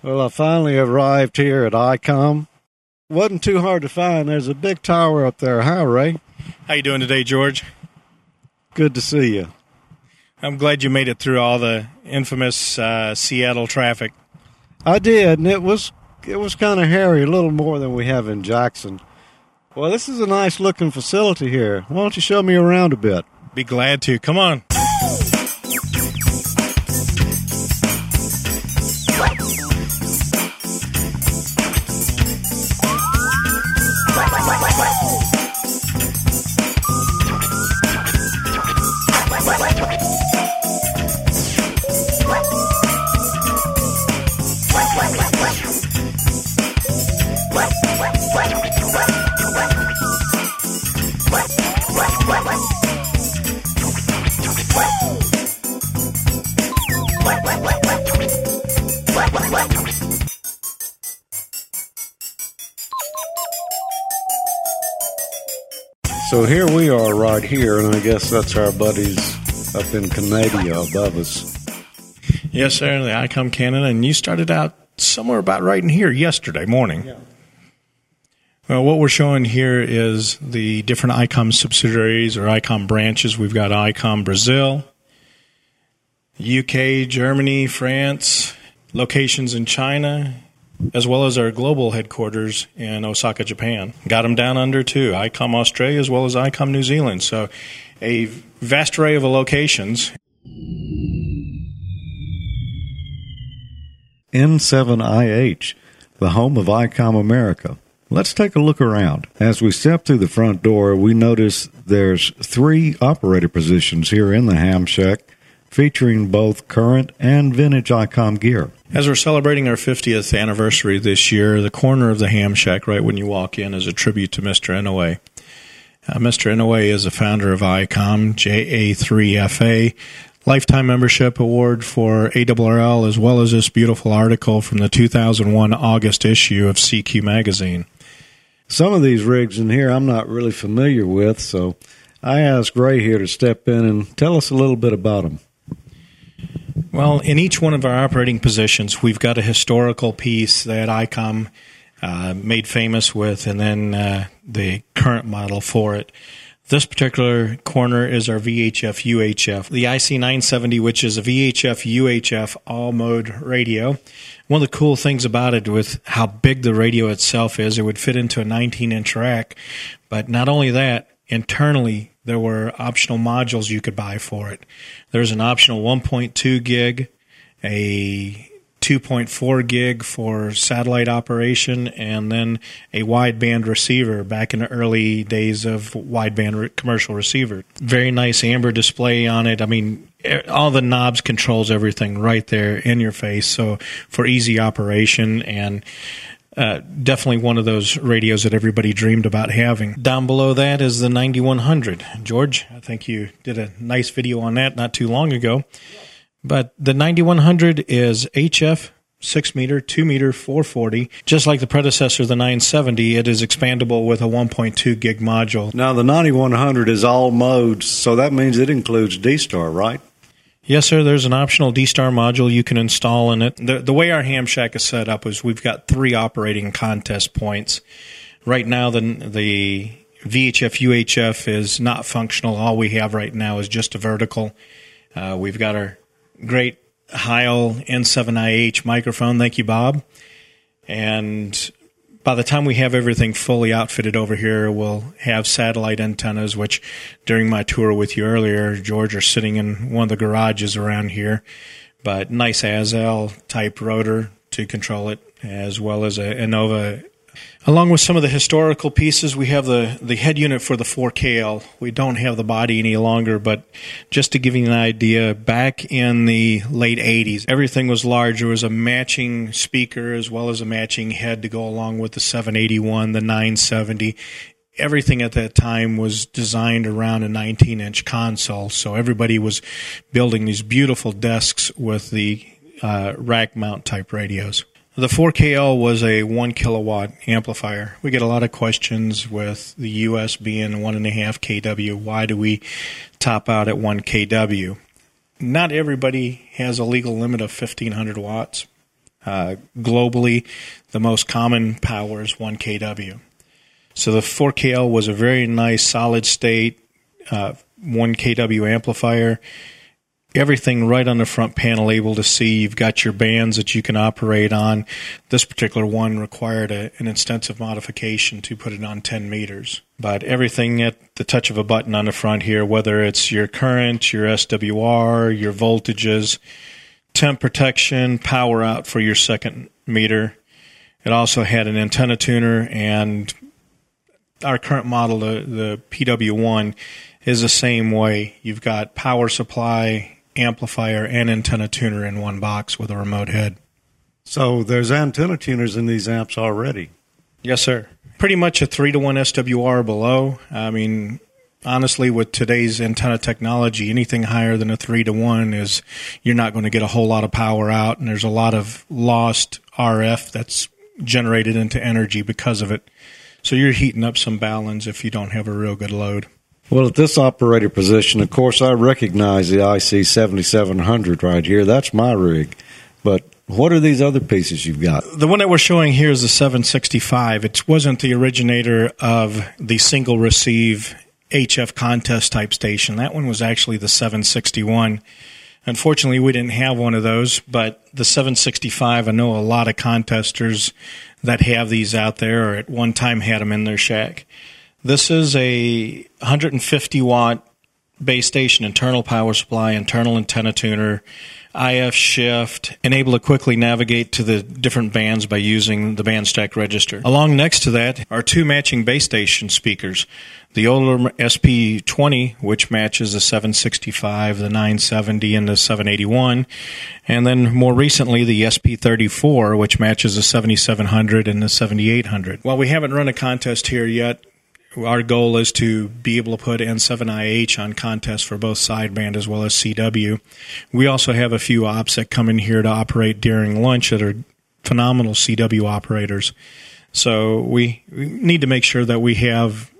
Well, I finally arrived here at ICOM. Wasn't too hard to find. There's a big tower up there. Hi, Ray. How you doing today, George? Good to see you. I'm glad you made it through all the infamous uh, Seattle traffic. I did, and it was it was kind of hairy, a little more than we have in Jackson. Well, this is a nice looking facility here. Why don't you show me around a bit? Be glad to. Come on. So here we are right here, and I guess that's our buddies up in Canada above us. Yes, sir. The ICOM Canada, and you started out somewhere about right in here yesterday morning. Yeah. Well, what we're showing here is the different ICOM subsidiaries or ICOM branches. We've got ICOM Brazil, UK, Germany, France, locations in China, as well as our global headquarters in Osaka, Japan. Got them down under too, ICOM Australia as well as ICOM New Zealand. So a vast array of locations. N7IH, the home of ICOM America. Let's take a look around. As we step through the front door, we notice there's three operator positions here in the ham shack, featuring both current and vintage ICOM gear. As we're celebrating our 50th anniversary this year, the corner of the ham shack, right when you walk in, is a tribute to Mr. Inoue. Uh, Mr. Inoue is the founder of ICOM, JA3FA, lifetime membership award for ARRL, as well as this beautiful article from the 2001 August issue of CQ magazine. Some of these rigs in here I'm not really familiar with, so I asked Ray here to step in and tell us a little bit about them. Well, in each one of our operating positions, we've got a historical piece that ICOM uh, made famous with, and then uh, the current model for it. This particular corner is our VHF UHF, the IC970, which is a VHF UHF all mode radio. One of the cool things about it, with how big the radio itself is, it would fit into a 19 inch rack. But not only that, internally, there were optional modules you could buy for it. There's an optional 1.2 gig, a 2.4 gig for satellite operation, and then a wideband receiver back in the early days of wideband re- commercial receiver. Very nice amber display on it. I mean, all the knobs controls everything right there in your face. So for easy operation and uh, definitely one of those radios that everybody dreamed about having. Down below that is the 9100. George, I think you did a nice video on that not too long ago. But the 9100 is HF 6 meter, 2 meter, 440. Just like the predecessor, the 970, it is expandable with a 1.2 gig module. Now, the 9100 is all modes, so that means it includes D Star, right? Yes, sir. There's an optional D Star module you can install in it. The, the way our ham shack is set up is we've got three operating contest points. Right now, the the VHF UHF is not functional. All we have right now is just a vertical. Uh, we've got our great Heil N7IH microphone. Thank you, Bob. And by the time we have everything fully outfitted over here, we'll have satellite antennas, which during my tour with you earlier, George, are sitting in one of the garages around here. But nice Azel type rotor to control it, as well as a Innova. Along with some of the historical pieces, we have the, the head unit for the 4KL. We don't have the body any longer, but just to give you an idea, back in the late 80s, everything was large. There was a matching speaker as well as a matching head to go along with the 781, the 970. Everything at that time was designed around a 19 inch console, so everybody was building these beautiful desks with the uh, rack mount type radios. The 4KL was a one kilowatt amplifier. We get a lot of questions with the US being one and a half kW. Why do we top out at one kW? Not everybody has a legal limit of 1500 watts. Uh, globally, the most common power is 1 kW. So the 4KL was a very nice solid state uh, 1 kW amplifier. Everything right on the front panel, able to see. You've got your bands that you can operate on. This particular one required a, an extensive modification to put it on 10 meters. But everything at the touch of a button on the front here, whether it's your current, your SWR, your voltages, temp protection, power out for your second meter. It also had an antenna tuner and our current model, the, the PW1, is the same way. You've got power supply, amplifier, and antenna tuner in one box with a remote head. So there's antenna tuners in these amps already. Yes, sir. Pretty much a three to one SWR below. I mean, honestly, with today's antenna technology, anything higher than a three to one is you're not going to get a whole lot of power out, and there's a lot of lost RF that's generated into energy because of it. So you're heating up some baluns if you don't have a real good load. Well, at this operator position, of course, I recognize the IC 7700 right here. That's my rig. But what are these other pieces you've got? The one that we're showing here is the 765. It wasn't the originator of the single receive HF contest type station. That one was actually the 761. Unfortunately, we didn't have one of those, but the 765, I know a lot of contesters that have these out there or at one time had them in their shack. This is a 150 watt base station, internal power supply, internal antenna tuner, IF shift, and able to quickly navigate to the different bands by using the band stack register. Along next to that are two matching base station speakers. The older SP20, which matches the 765, the 970, and the 781, and then more recently the SP34, which matches the 7700 and the 7800. While we haven't run a contest here yet, our goal is to be able to put N7IH on contests for both sideband as well as CW. We also have a few ops that come in here to operate during lunch that are phenomenal CW operators. So we, we need to make sure that we have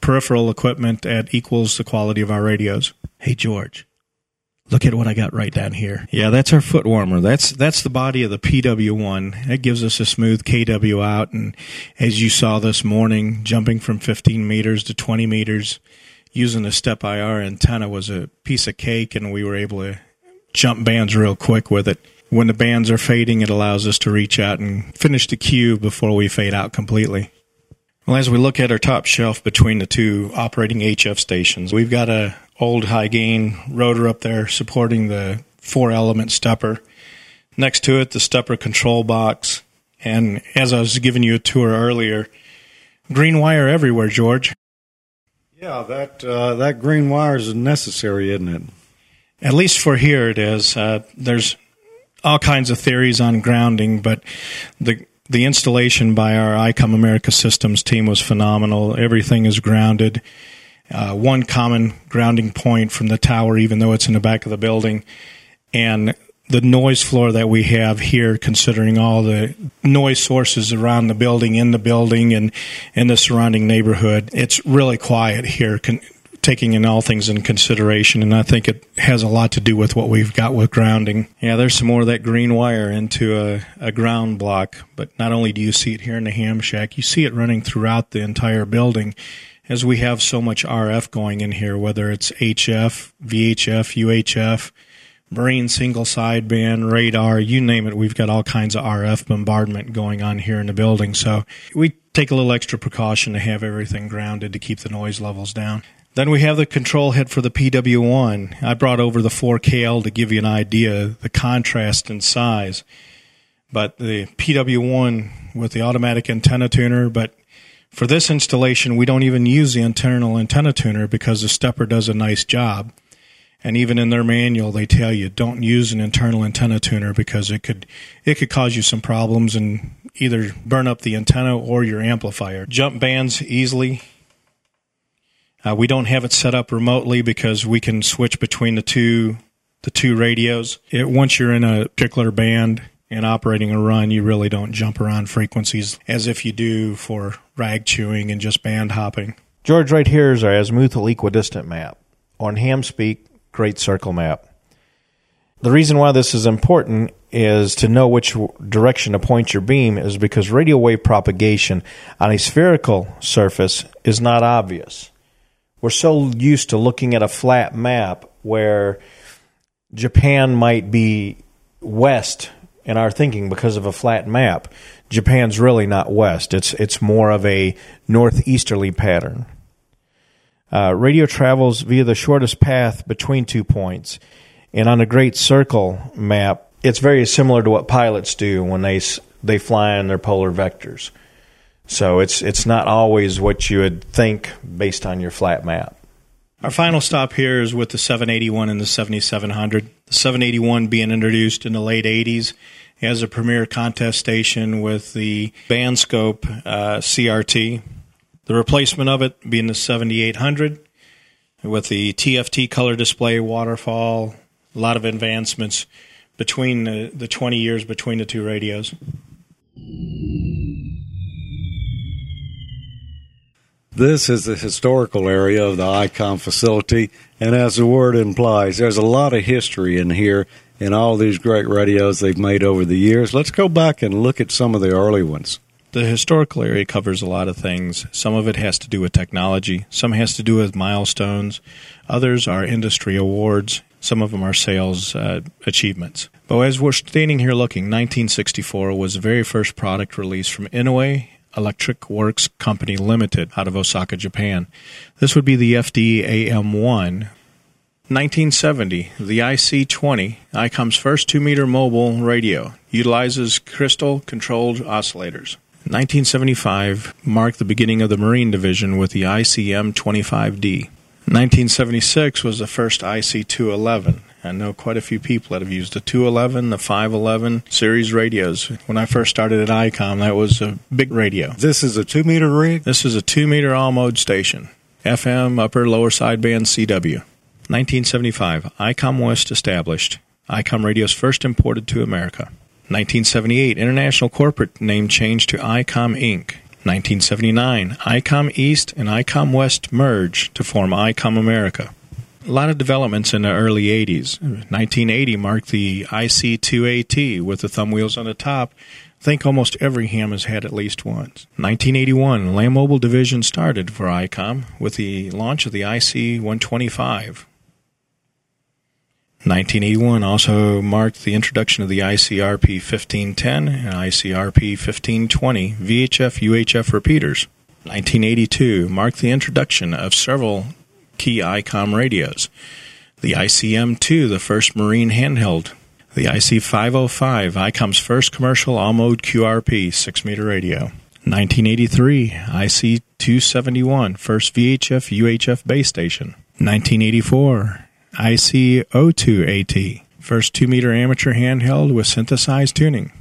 peripheral equipment that equals the quality of our radios. Hey George, Look at what I got right down here. Yeah, that's our foot warmer. That's that's the body of the PW1. That gives us a smooth KW out. And as you saw this morning, jumping from 15 meters to 20 meters using a SteppIR antenna was a piece of cake, and we were able to jump bands real quick with it. When the bands are fading, it allows us to reach out and finish the cue before we fade out completely. Well, as we look at our top shelf between the two operating HF stations, we've got a old Hy-Gain rotor up there supporting the four element stepper. Next to it, the stepper control box. And as I was giving you a tour earlier, green wire everywhere, George. Yeah, that uh, that green wire is necessary, isn't it? At least for here, it is. Uh, there's all kinds of theories on grounding, but the the installation by our ICOM America Systems team was phenomenal. Everything is grounded uh, one common grounding point from the tower, even though it's in the back of the building. And the noise floor that we have here, considering all the noise sources around the building, in the building, and in the surrounding neighborhood, it's really quiet here, con- taking in all things in consideration. And I think it has a lot to do with what we've got with grounding. Yeah, there's some more of that green wire into a, a ground block, but not only do you see it here in the ham shack, you see it running throughout the entire building as we have so much RF going in here, whether it's HF, VHF, UHF, marine single sideband, radar, you name it, we've got all kinds of RF bombardment going on here in the building. So we take a little extra precaution to have everything grounded to keep the noise levels down. Then we have the control head for the PW1. I brought over the 4KL to give you an idea the contrast in size. But the PW1 with the automatic antenna tuner, but for this installation, we don't even use the internal antenna tuner because the stepper does a nice job. And even in their manual, they tell you don't use an internal antenna tuner because it could it could cause you some problems and either burn up the antenna or your amplifier. Jump bands easily. Uh, we don't have it set up remotely because we can switch between the two the two radios. It, once you're in a particular band, in operating a run, you really don't jump around frequencies as if you do for rag chewing and just band hopping. George, right here is our azimuthal equidistant map. On ham speak, great circle map. The reason why this is important is to know which direction to point your beam is because radio wave propagation on a spherical surface is not obvious. We're so used to looking at a flat map where Japan might be west in our thinking because of a flat map. Japan's really not west. It's it's more of a northeasterly pattern. Uh, radio travels via the shortest path between two points, and on a great circle map, it's very similar to what pilots do when they they fly in their polar vectors. So it's it's not always what you would think based on your flat map. Our final stop here is with the 781 and the 7700. The 781 being introduced in the late 80s as a premier contest station with the Bandscope uh, CRT. The replacement of it being the 7800 with the TFT color display, waterfall, a lot of advancements between the, the 20 years between the two radios. This is the historical area of the ICOM facility, and as the word implies, there's a lot of history in here in all these great radios they've made over the years. Let's go back and look at some of the early ones. The historical area covers a lot of things. Some of it has to do with technology, some has to do with milestones, others are industry awards, some of them are sales uh, achievements. But as we're standing here looking, 1964 was the very first product released from Inoue Electric Works Company Limited out of Osaka, Japan. This would be the FD AM1. 1970, the IC20, ICOM's first 2 meter mobile radio, utilizes crystal controlled oscillators. 1975 marked the beginning of the Marine Division with the ICM 25D. 1976 was the first IC 211. I know quite a few people that have used the 211, the 511 series radios. When I first started at ICOM, that was a big radio. This is a two meter rig? This is a two meter all mode station. FM, upper, lower sideband, CW. 1975, ICOM West established. ICOM radios first imported to America. 1978, International Corporate name changed to ICOM Inc. 1979, ICOM East and ICOM West merged to form ICOM America. A lot of developments in the early 80s. 1980 marked the IC2AT with the thumb wheels on the top. I think almost every ham has had at least once. 1981, Land Mobile Division started for ICOM with the launch of the IC125. 1981 also marked the introduction of the ICRP 1510 and ICRP 1520 VHF UHF repeaters. 1982 marked the introduction of several key ICOM radios. The ICM2, the first marine handheld. The IC505, ICOM's first commercial all mode QRP 6 meter radio. 1983, IC271, first VHF UHF base station. 1984, IC02AT, first 2 meter amateur handheld with synthesized tuning.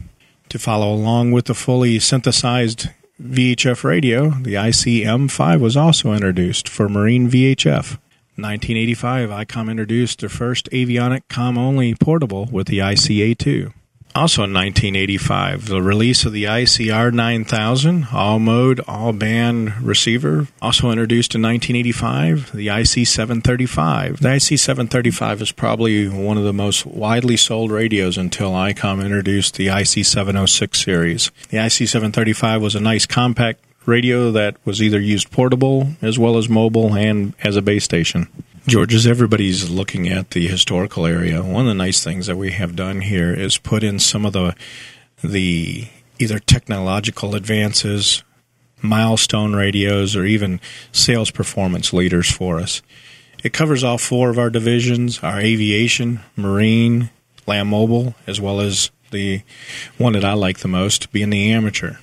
To follow along with the fully synthesized VHF radio, the ICM5 was also introduced for marine VHF. 1985, ICOM introduced their first avionic COM only portable with the ICA2. Also in 1985, the release of the ICR 9000 all mode, all band receiver. Also introduced in 1985, the IC 735. The IC 735 is probably one of the most widely sold radios until ICOM introduced the IC 706 series. The IC 735 was a nice compact radio that was either used portable as well as mobile and as a base station. George, as everybody's looking at the historical area, one of the nice things that we have done here is put in some of the the either technological advances, milestone radios, or even sales performance leaders for us. It covers all four of our divisions: our aviation, marine, land mobile, as well as the one that I like the most, being the amateur.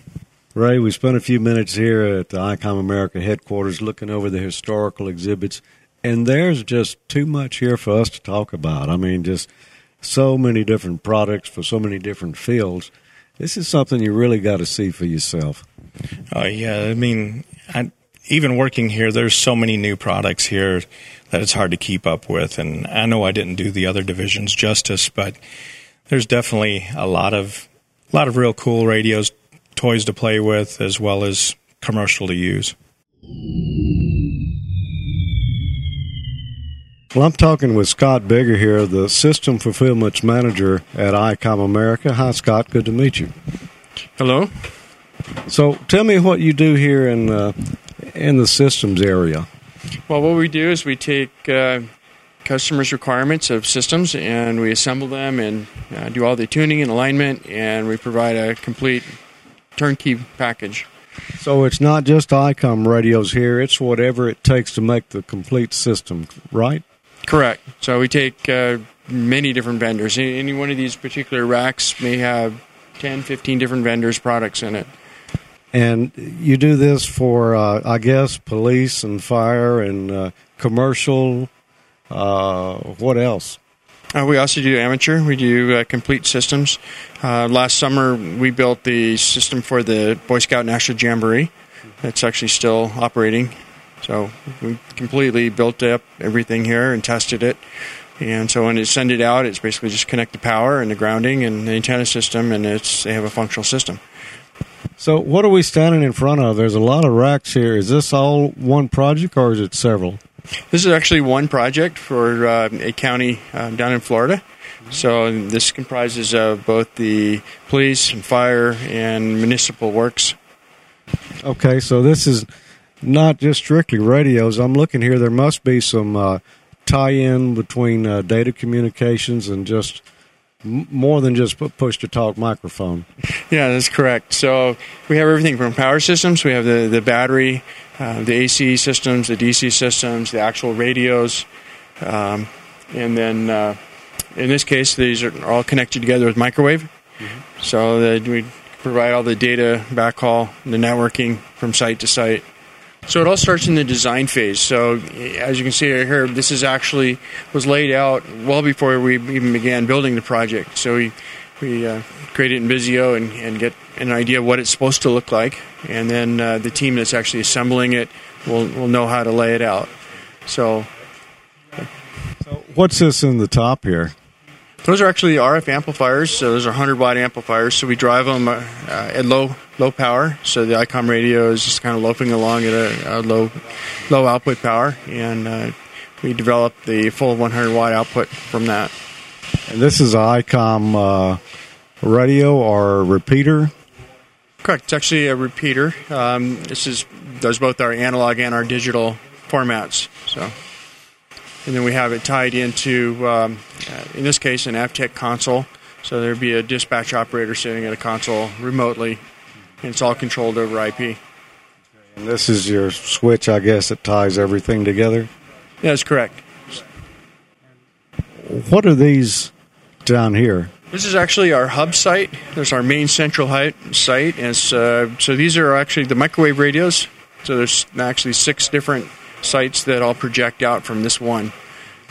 Ray, we spent a few minutes here at the ICOM America headquarters looking over the historical exhibits and there's just too much here for us to talk about. I mean, just so many different products for so many different fields. This is something you really got to see for yourself. Uh, yeah, I mean, I, even working here, there's so many new products here that it's hard to keep up with. And I know I didn't do the other divisions justice, but there's definitely a lot of a lot of real cool radios, toys to play with, as well as commercial to use. Well, I'm talking with Scott Bigger here, the System Fulfillment Manager at ICOM America. Hi, Scott. Good to meet you. Hello. So, tell me what you do here in uh, in the systems area. Well, what we do is we take uh, customers' requirements of systems and we assemble them and uh, do all the tuning and alignment, and we provide a complete turnkey package. So it's not just ICOM radios here; it's whatever it takes to make the complete system, right? Correct. So we take uh, many different vendors. Any one of these particular racks may have 10, 15 different vendors' products in it. And you do this for, uh, I guess, police and fire and uh, commercial. Uh, what else? Uh, we also do amateur. We do uh, complete systems. Uh, last summer, we built the system for the Boy Scout National Jamboree. It's actually still operating. So we completely built up everything here and tested it. And so when it send it out, it's basically just connect the power and the grounding and the antenna system, and it's they have a functional system. So what are we standing in front of? There's a lot of racks here. Is this all one project or is it several? This is actually one project for uh, a county uh, down in Florida. So this comprises of both the police and fire and municipal works. Okay, so this is not just strictly radios. I'm looking here. There must be some uh, tie-in between uh, data communications and just m- more than just push to talk microphone. Yeah, that's correct. So we have everything from power systems. We have the the battery, uh, the AC systems, the DC systems, the actual radios, um, and then uh, in this case, these are all connected together with microwave. Mm-hmm. So that we provide all the data backhaul, the networking from site to site. So it all starts in the design phase. So as you can see here, this is actually was laid out well before we even began building the project. So we we uh, create it in Visio and, and get an idea of what it's supposed to look like, and then uh, the team that's actually assembling it will will know how to lay it out. So, so what's this in the top here? Those are actually RF amplifiers. So those are 100 watt amplifiers. So we drive them uh, at low low power. So the ICOM radio is just kind of loafing along at a, a low low output power, and uh, we develop the full 100 watt output from that. And this is an ICOM uh, radio or repeater. Correct. It's actually a repeater. Um, this is does both our analog and our digital formats. So and then we have it tied into, um, uh, in this case, an Avtec console. So there'd be a dispatch operator sitting at a console remotely, and it's all controlled over IP. And this is your switch, I guess, that ties everything together. Yeah, that's correct. What are these down here? This is actually our hub site. There's our main central site, and uh, so these are actually the microwave radios. So there's actually six different sites that all project out from this one.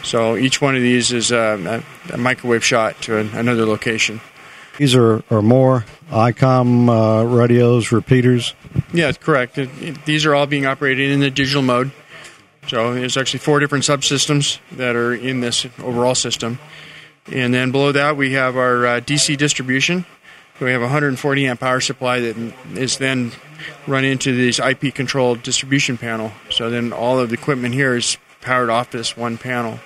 So each one of these is a, a microwave shot to an, another location. These are, are more ICOM uh, radios, repeaters? Yeah, correct. It, it, these are all being operated in the digital mode. So there's actually four different subsystems that are in this overall system. And then below that, we have our uh, DC distribution. We have a 140 amp power supply that is then run into this IP controlled distribution panel. So then all of the equipment here is powered off this one panel.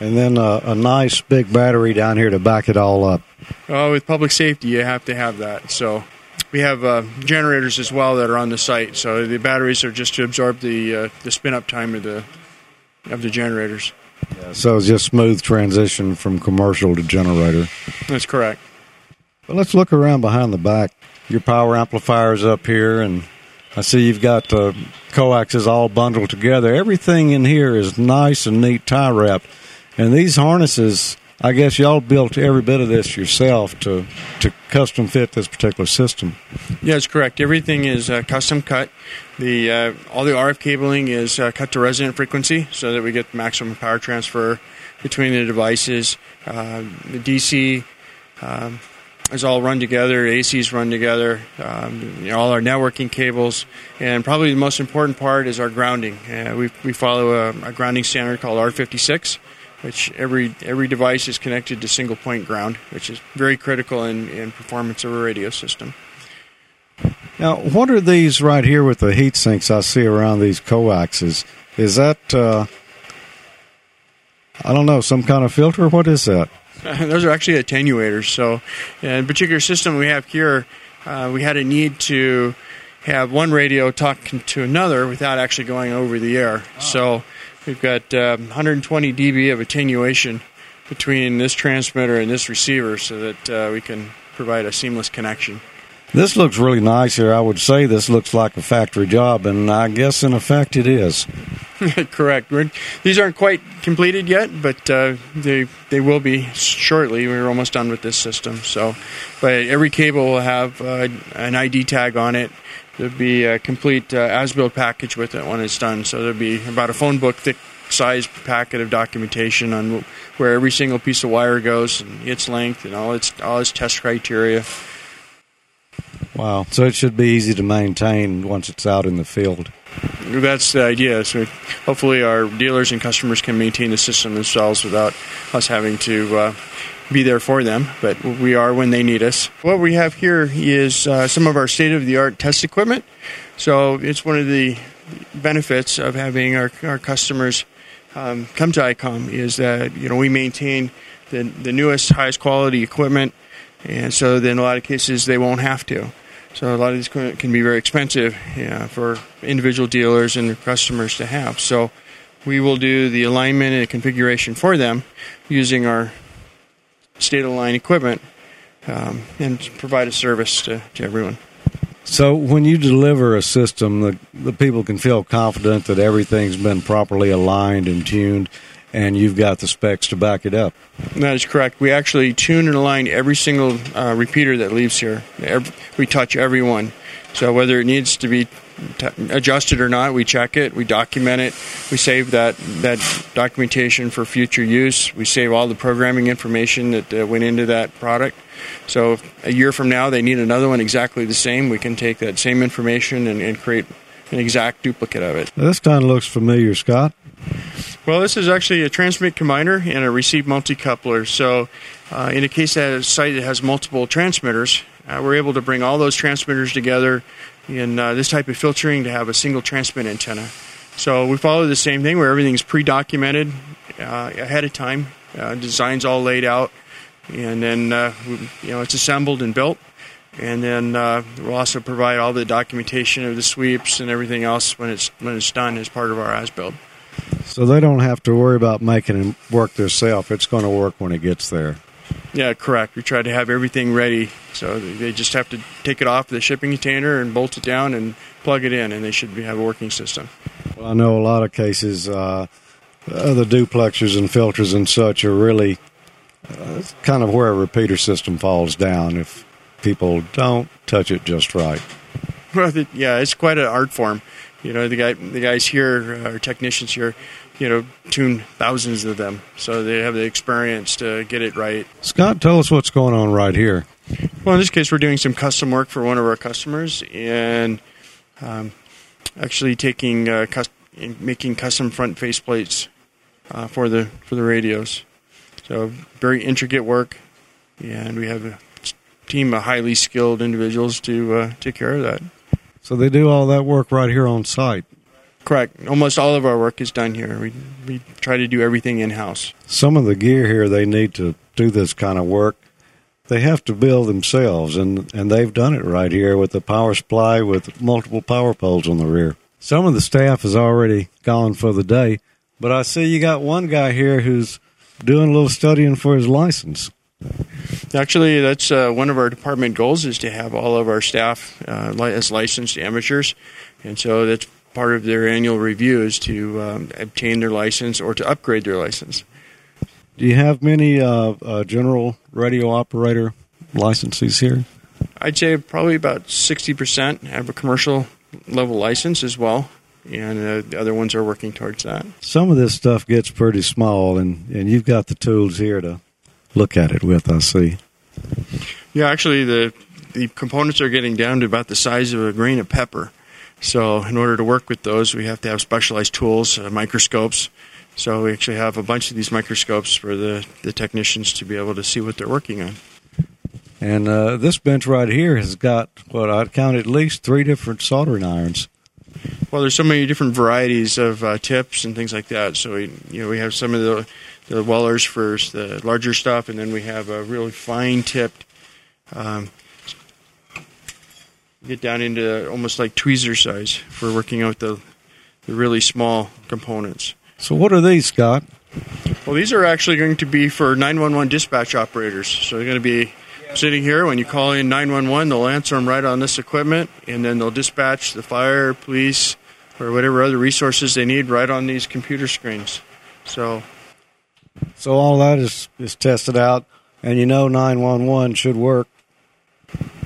And then uh, a nice big battery down here to back it all up. Oh, with public safety, you have to have that. So we have uh, generators as well that are on the site. So the batteries are just to absorb the uh, the spin up time of the of the generators. Yeah, so it's just smooth transition from commercial to generator. That's correct. But let's look around behind the back your power amplifiers up here, and I see you've got the coaxes all bundled together. Everything in here is nice and neat tie wrapped, and these harnesses. I guess y'all built every bit of this yourself to to custom fit this particular system. Yeah, correct. Everything is uh, custom cut. The uh, all the RF cabling is uh, cut to resonant frequency, so that we get maximum power transfer between the devices. Uh, the DC um, is all run together. ACs run together. Um, you know, all our networking cables, and probably the most important part is our grounding. Uh, we we follow a, a, grounding standard called R56, which every every device is connected to single point ground, which is very critical in, in performance of a radio system. Now, what are these right here with the heat sinks I see around these coaxes? Is that uh, I don't know, some kind of filter? What is that? Those are actually attenuators. So, in a particular system we have here, uh, we had a need to have one radio talk to another without actually going over the air. Oh. So, we've got um, 120 dB of attenuation between this transmitter and this receiver so that uh, we can provide a seamless connection. This looks really nice here. I would say this looks like a factory job, and I guess in effect it is. Correct. We're, these aren't quite completed yet, but uh, they they will be shortly. We're almost done with this system. So, but every cable will have uh, an ID tag on it. There'll be a complete uh, as-built package with it when it's done. So there'll be about a phone book thick size packet of documentation on where every single piece of wire goes and its length and all its all its test criteria. Wow! So it should be easy to maintain once it's out in the field. That's the idea. So hopefully, our dealers and customers can maintain the system themselves without us having to uh, be there for them. But we are when they need us. What we have here is uh, some of our state-of-the-art test equipment. So it's one of the benefits of having our, our customers um, come to ICOM is that you know we maintain the the newest, highest quality equipment, and so then in a lot of cases they won't have to. So a lot of these can be very expensive for individual dealers and customers to have. So we will do the alignment and configuration for them using our state of line equipment um, and provide a service to, to everyone. So when you deliver a system, the, the people can feel confident that everything's been properly aligned and tuned and you've got the specs to back it up. That is correct. We actually tune and align every single uh, repeater that leaves here. Every, we touch every one. So whether it needs to be t- adjusted or not, we check it, we document it, we save that that documentation for future use. We save all the programming information that uh, went into that product. So a year from now, they need another one exactly the same. We can take that same information and, and create an exact duplicate of it. This kind of looks familiar, Scott. Well, this is actually a transmit combiner and a receive multicoupler. So, uh, in a case that a site that has multiple transmitters, uh, we're able to bring all those transmitters together in uh, this type of filtering to have a single transmit antenna. So we follow the same thing where everything's pre-documented uh, ahead of time, uh, designs all laid out, and then uh, you know it's assembled and built. And then we'll also provide all the documentation of the sweeps and everything else when it's when it's done as part of our as build. So they don't have to worry about making it work themselves. It's going to work when it gets there. Yeah, correct. We try to have everything ready, so they just have to take it off the shipping container and bolt it down and plug it in, and they should have a working system. Well, I know a lot of cases, uh, other duplexers and filters and such are really uh, kind of where a repeater system falls down if people don't touch it just right. Well, yeah, it's quite an art form. You know, the guy, the guys here, uh, our technicians here, you know, tune thousands of them, so they have the experience to get it right. Scott, tell us what's going on right here. Well, in this case, we're doing some custom work for one of our customers, and um, actually taking uh, making custom front faceplates uh, for the for the radios. So very intricate work, and we have a team of highly skilled individuals to uh, take care of that. So they do all that work right here on site. Correct. Almost all of our work is done here. We we try to do everything in house. Some of the gear here they need to do this kind of work. They have to build themselves, and and they've done it right here with the power supply with multiple power poles on the rear. Some of the staff is already gone for the day, but I see you got one guy here who's doing a little studying for his license. Actually, that's uh, one of our department goals is to have all of our staff uh, as licensed amateurs, and so that's part of their annual review is to um, obtain their license or to upgrade their license. Do you have many uh, uh general radio operator licenses here? I'd say probably about sixty percent have a commercial level license as well and uh, the other ones are working towards that. Some of this stuff gets pretty small, and, and you've got the tools here to look at it with, I see. Yeah, actually, the the components are getting down to about the size of a grain of pepper. So, in order to work with those, we have to have specialized tools, uh, microscopes. So, we actually have a bunch of these microscopes for the, the technicians to be able to see what they're working on. And uh, this bench right here has got what I'd count at least three different soldering irons. Well, there's so many different varieties of uh, tips and things like that. So we, you know, we have some of the the Wellers for the larger stuff, and then we have a really fine tipped. Um, get down into almost like tweezer size for working out the the really small components. So, what are these, Scott? Well, these are actually going to be for 911 dispatch operators. So they're going to be sitting here. When you call in 911, they'll answer them right on this equipment, and then they'll dispatch the fire, police, or whatever other resources they need right on these computer screens. So, so all that is is tested out, and you know 911 should work.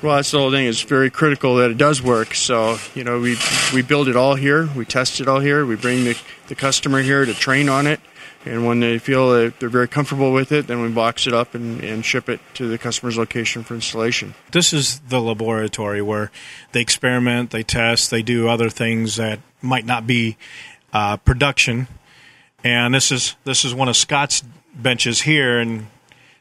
Well, that's the whole thing. It's very critical that it does work. So, you know, we we build it all here. We test it all here. We bring the, the customer here to train on it. And when they feel that they're very comfortable with it, then we box it up and, and ship it to the customer's location for installation. This is the laboratory where they experiment, they test, they do other things that might not be uh, production. And this is this is one of Scott's benches here, and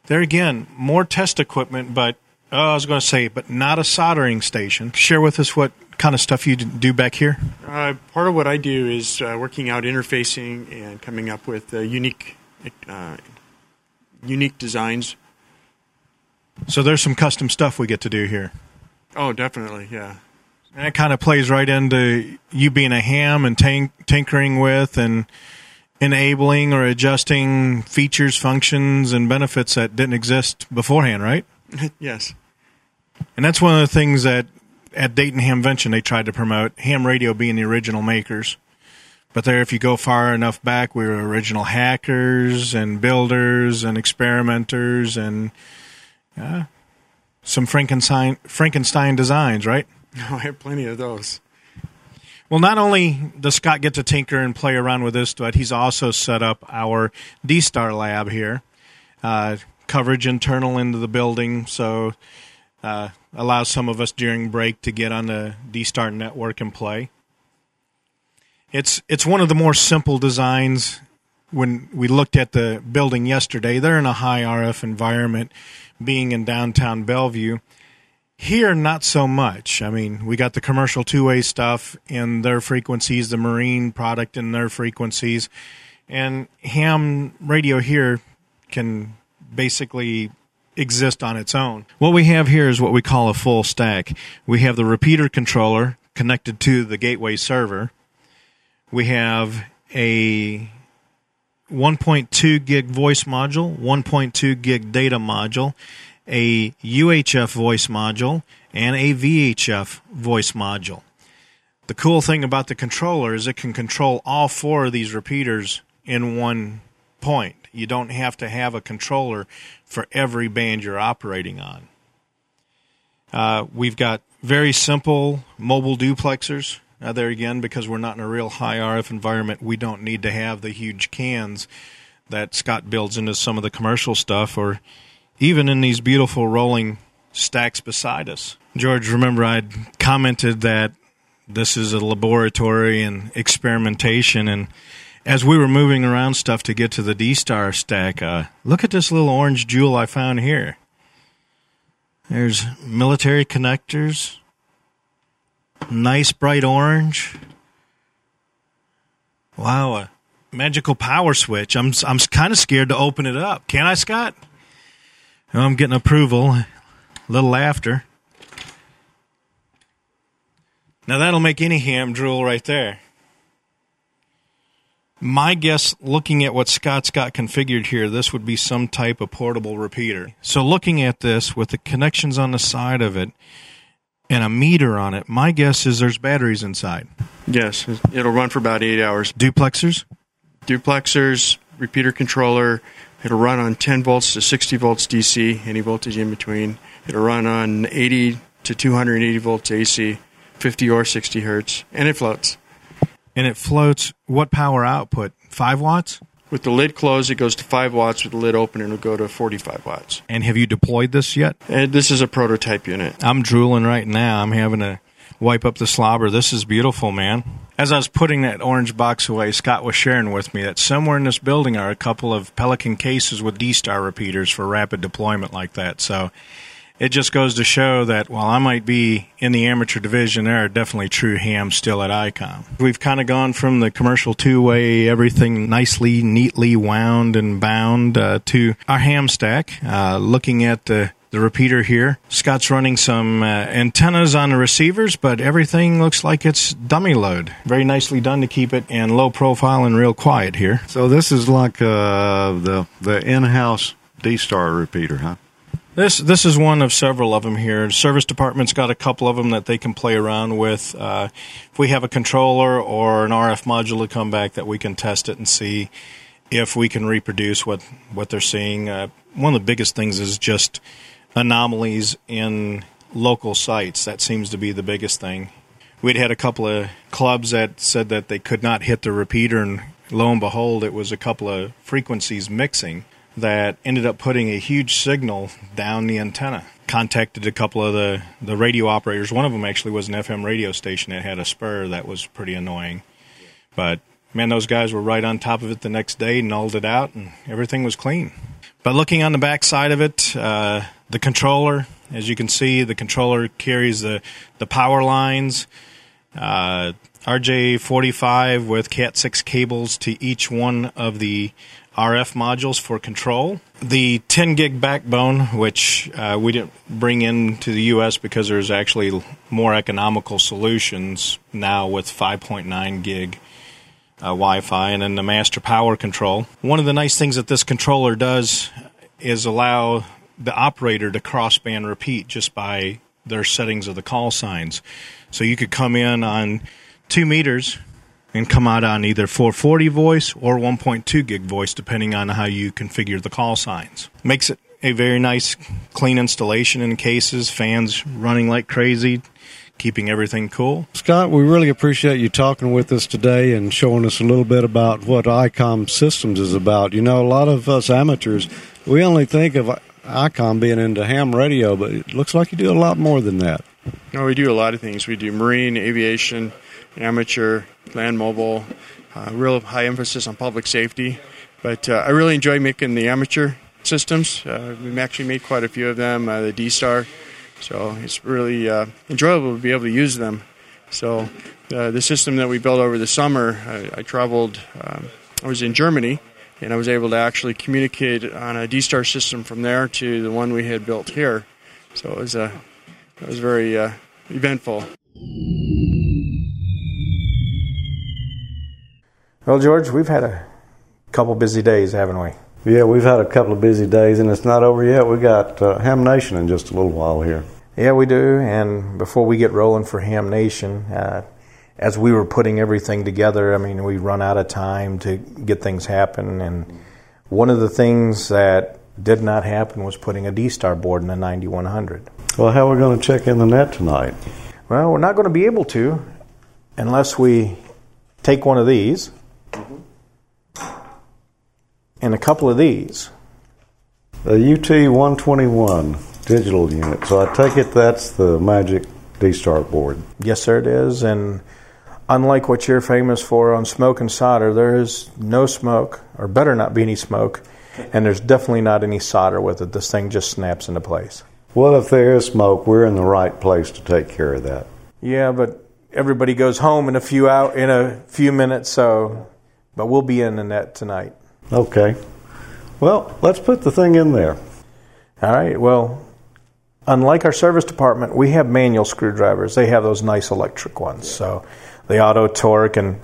there again, more test equipment, but oh, I was going to say, but not a soldering station. Share with us what kind of stuff you do back here. Uh, part of what I do is uh, working out interfacing and coming up with uh, unique uh, unique designs. So there's some custom stuff we get to do here. Oh, definitely, yeah. And it kind of plays right into you being a ham and tank, tinkering with and enabling or adjusting features, functions, and benefits that didn't exist beforehand, right? yes. And that's one of the things that at Dayton Hamvention they tried to promote ham radio being the original makers. But there, if you go far enough back, we were original hackers and builders and experimenters and uh, some Frankenstein Frankenstein designs, right? I have plenty of those. Well, not only does Scott get to tinker and play around with this, but he's also set up our D Star lab here. Uh, coverage internal into the building, so uh, allows some of us during break to get on the D Star network and play. It's it's one of the more simple designs. When we looked at the building yesterday, they're in a high RF environment, being in downtown Bellevue. Here, not so much. I mean, we got the commercial two way stuff in their frequencies, the marine product in their frequencies, and ham radio here can basically exist on its own. What we have here is what we call a full stack. We have the repeater controller connected to the gateway server. We have a 1.2 gig voice module, 1.2 gig data module, a UHF voice module, and a VHF voice module. The cool thing about the controller is it can control all four of these repeaters in one point. You don't have to have a controller for every band you're operating on. Uh, we've got very simple mobile duplexers. There again, because we're not in a real high RF environment, we don't need to have the huge cans that Scott builds into some of the commercial stuff or even in these beautiful rolling stacks beside us. George, remember I'd commented that this is a laboratory and experimentation, and as we were moving around stuff to get to the D Star stack, uh, look at this little orange jewel I found here. There's military connectors, nice bright orange. Wow, a magical power switch. I'm I'm kind of scared to open it up. Can I, Scott? Well, I'm getting approval. A little laughter. Now that'll make any ham drool right there. My guess, looking at what Scott's got configured here, this would be some type of portable repeater. So, looking at this with the connections on the side of it and a meter on it, my guess is there's batteries inside. Yes, it'll run for about eight hours. Duplexers? Duplexers, repeater controller, It'll run on 10 volts to 60 volts DC, any voltage in between. It'll run on 80 to 280 volts AC, 50 or 60 hertz, and it floats. And it floats what power output? 5 watts? With the lid closed, it goes to 5 watts. With the lid open, it'll go to 45 watts. And have you deployed this yet? And this is a prototype unit. I'm drooling right now. I'm having to wipe up the slobber. This is beautiful, man. As I was putting that orange box away, Scott was sharing with me that somewhere in this building are a couple of Pelican cases with D Star repeaters for rapid deployment like that. So it just goes to show that while I might be in the amateur division, there are definitely true hams still at ICOM. We've kind of gone from the commercial two way, everything nicely, neatly wound and bound, uh, to our ham stack, uh, looking at the the repeater here. Scott's running some uh, antennas on the receivers, but everything looks like it's dummy load. Very nicely done to keep it in low profile and real quiet here. So this is like uh, the the in-house D-Star repeater, huh? This this is one of several of them here. Service department's got a couple of them that they can play around with. Uh, if we have a controller or an RF module to come back, that we can test it and see if we can reproduce what what they're seeing. Uh, one of the biggest things is just anomalies in local sites. That seems to be the biggest thing. We'd had a couple of clubs that said that they could not hit the repeater, and lo and behold, it was a couple of frequencies mixing that ended up putting a huge signal down the antenna. Contacted a couple of the, the radio operators. One of them actually was an FM radio station that had a spur that was pretty annoying. But man, those guys were right on top of it the next day, nulled it out, and everything was clean. But looking on the back side of it, uh, the controller, as you can see, the controller carries the, the power lines. Uh, RJ45 with Cat6 cables to each one of the RF modules for control. The 10 gig backbone, which uh, we didn't bring into the US because there's actually more economical solutions now with 5.9 gig uh, Wi Fi, and then the master power control. One of the nice things that this controller does is allow the operator to crossband repeat just by their settings of the call signs. So you could come in on two meters and come out on either 440 voice or 1.2 gig voice, depending on how you configure the call signs. Makes it a very nice, clean installation in cases, fans running like crazy, keeping everything cool. Scott, we really appreciate you talking with us today and showing us a little bit about what ICOM Systems is about. You know, a lot of us amateurs, we only think of ICOM being into ham radio, but it looks like you do a lot more than that. No, we do a lot of things. We do marine, aviation, amateur, land mobile, uh, real high emphasis on public safety. But uh, I really enjoy making the amateur systems. Uh, we've actually made quite a few of them, uh, the D Star. So it's really uh, enjoyable to be able to use them. So uh, the system that we built over the summer, I, I traveled, um, I was in Germany, and I was able to actually communicate on a D Star system from there to the one we had built here. So it was a, it was very eventful. Well, George, we've had a couple busy days, haven't we? Yeah, we've had a couple of busy days, and it's not over yet. We got uh, Ham Nation in just a little while here. Yeah, we do. And before we get rolling for Ham Nation, uh, as we were putting everything together, I mean, we run out of time to get things happen. And one of the things that did not happen was putting a D Star board in the 9100. Well, how are we going to check in the net tonight? Well, we're not going to be able to unless we take one of these and a couple of these. The UT 121 digital unit. So I take it that's the Magic D Star board. Yes, sir, it is. And unlike what you're famous for on smoke and solder, there is no smoke, or better not be any smoke, and there's definitely not any solder with it. This thing just snaps into place. Well, if there is smoke, we're in the right place to take care of that. Yeah, but everybody goes home in a few out in a few minutes, so but we'll be in the net tonight. Okay. Well, let's put the thing in there. All right. Well, unlike our service department, we have manual screwdrivers. They have those nice electric ones. So the auto torque and.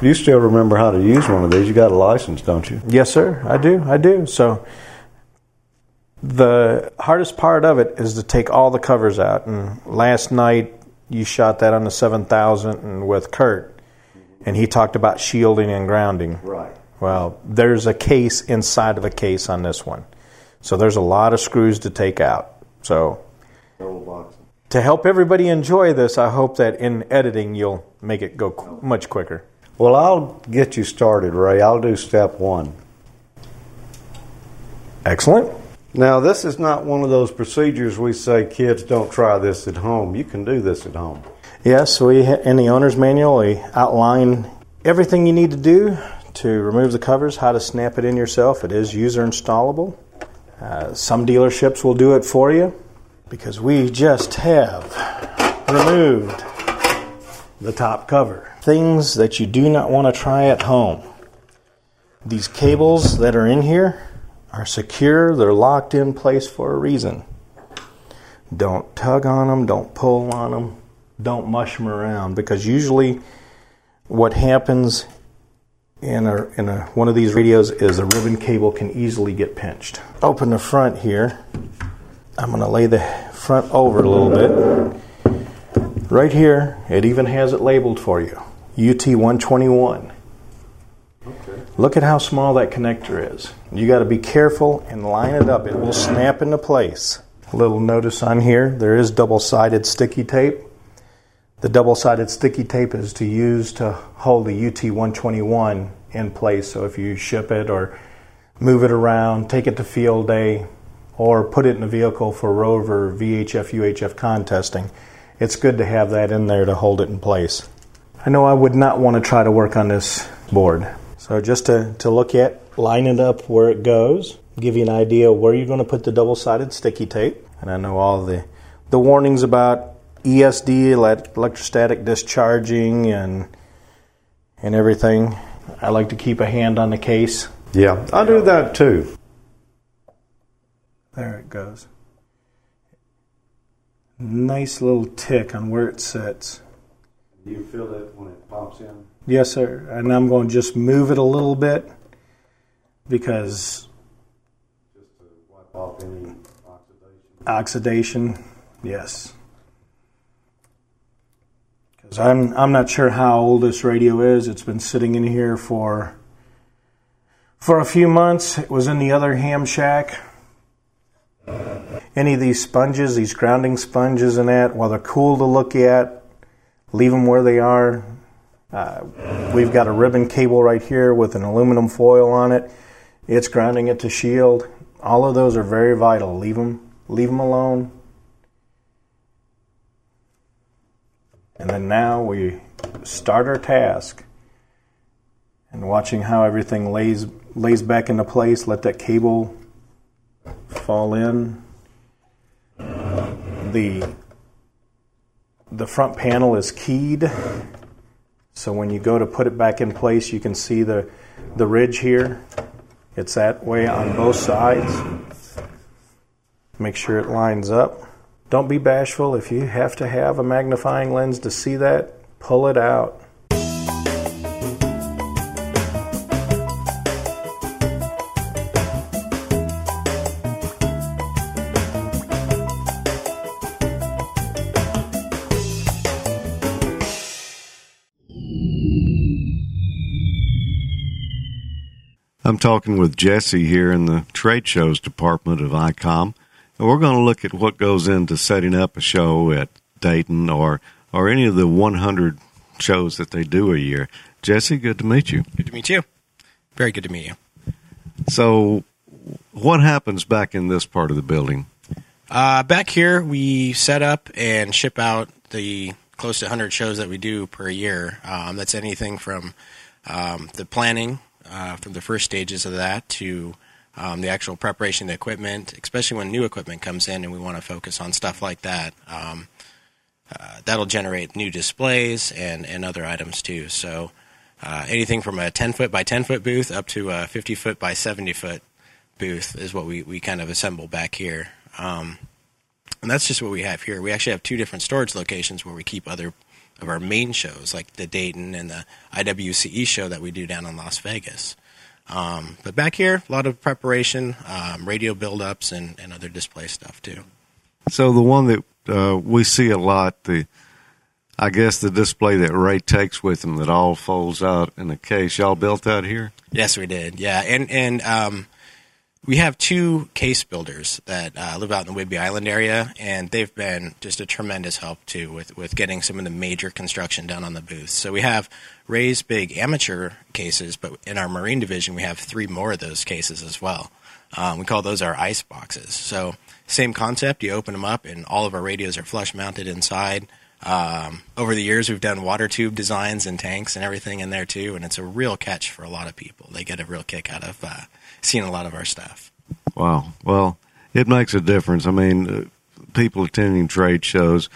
You still remember how to use one of these? You got a license, don't you? Yes, sir. I do. I do. So the hardest part of it is to take all the covers out. And last night you shot that on the 7000 and with Kurt, and he talked about shielding and grounding. Right. Well, there's a case inside of a case on this one. So there's a lot of screws to take out. So to help everybody enjoy this, I hope that in editing you'll make it go qu- much quicker. Well, I'll get you started, Ray. I'll do step one. Excellent. Now, this is not one of those procedures we say kids don't try this at home. You can do this at home. Yes, we in the owner's manual we outline everything you need to do to remove the covers, how to snap it in yourself. It is user installable. Uh, some dealerships will do it for you because we just have removed the top cover. Things that you do not want to try at home. These cables that are in here are secure, they're locked in place for a reason. Don't tug on them, don't pull on them, don't mush them around because usually what happens in a, in a, one of these radios is the ribbon cable can easily get pinched. Open the front here. I'm going to lay the front over a little bit. Right here, it even has it labeled for you UT 121. Okay. Look at how small that connector is. You got to be careful and line it up, it will snap into place. A little notice on here there is double sided sticky tape. The double sided sticky tape is to use to hold the UT 121 in place. So if you ship it or move it around, take it to field day, or put it in a vehicle for rover VHF UHF contesting, it's good to have that in there to hold it in place. I know I would not want to try to work on this board. So just to, to look at, line it up where it goes, give you an idea where you're going to put the double sided sticky tape. And I know all the, the warnings about ESD, electrostatic discharging, and and everything. I like to keep a hand on the case. Yeah, I do that too. There it goes. Nice little tick on where it sits. Do you feel it when it pops in? Yes, sir. And I'm going to just move it a little bit because. Just to wipe off any oxidation. Oxidation, yes. Because I'm, I'm not sure how old this radio is. It's been sitting in here for for a few months. It was in the other ham shack. Any of these sponges, these grounding sponges and that, while they're cool to look at, leave them where they are. Uh, we've got a ribbon cable right here with an aluminum foil on it. It's grounding it to shield. All of those are very vital. Leave them, leave them alone. And then now we start our task and watching how everything lays lays back into place, let that cable fall in. The the front panel is keyed. So when you go to put it back in place, you can see the the ridge here. It's that way on both sides. Make sure it lines up. Don't be bashful. If you have to have a magnifying lens to see that, pull it out. I'm talking with Jesse here in the trade shows department of ICOM. And we're going to look at what goes into setting up a show at Dayton or or any of the 100 shows that they do a year. Jesse, good to meet you. Good to meet you. Very good to meet you. So, what happens back in this part of the building? Uh, back here, we set up and ship out the close to 100 shows that we do per year. Um, that's anything from um, the planning, uh, from the first stages of that, to um, the actual preparation of the equipment, especially when new equipment comes in and we want to focus on stuff like that. Um, uh, that'll generate new displays and, and other items too. So uh, anything from a 10 foot by 10 foot booth up to a 50 foot by 70 foot booth is what we, we kind of assemble back here. Um, and that's just what we have here. We actually have two different storage locations where we keep other of our main shows, like the Dayton and the IWCE show that we do down in Las Vegas. Um, but back here, a lot of preparation, um, radio buildups, and, and other display stuff too. So the one that uh, we see a lot, the I guess the display that Ray takes with him that all folds out in a case. Y'all built that here? Yes, we did. Yeah, and and um, we have two case builders that uh, live out in the Whidbey Island area, and they've been just a tremendous help too with, with getting some of the major construction done on the booth. So we have Ray's big amateur cases, but in our marine division, we have three more of those cases as well. Um, we call those our ice boxes. So same concept. You open them up, and all of our radios are flush mounted inside. Um, over the years, we've done water tube designs and tanks and everything in there too, and it's a real catch for a lot of people. They get a real kick out of uh, seeing a lot of our stuff. Wow. Well, it makes a difference. I mean, uh, people attending trade shows,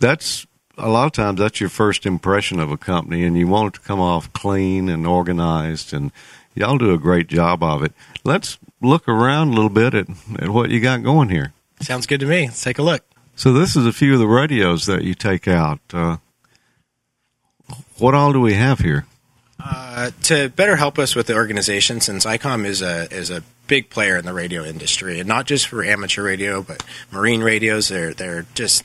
that's a lot of times that's your first impression of a company, and you want it to come off clean and organized, and y'all do a great job of it. Let's look around a little bit at, at what you got going here. Sounds good to me. Let's take a look. So this is a few of the radios that you take out. Uh, what all do we have here? Uh, to better help us with the organization, since ICOM is a is a big player in the radio industry, and not just for amateur radio, but marine radios. They're they're just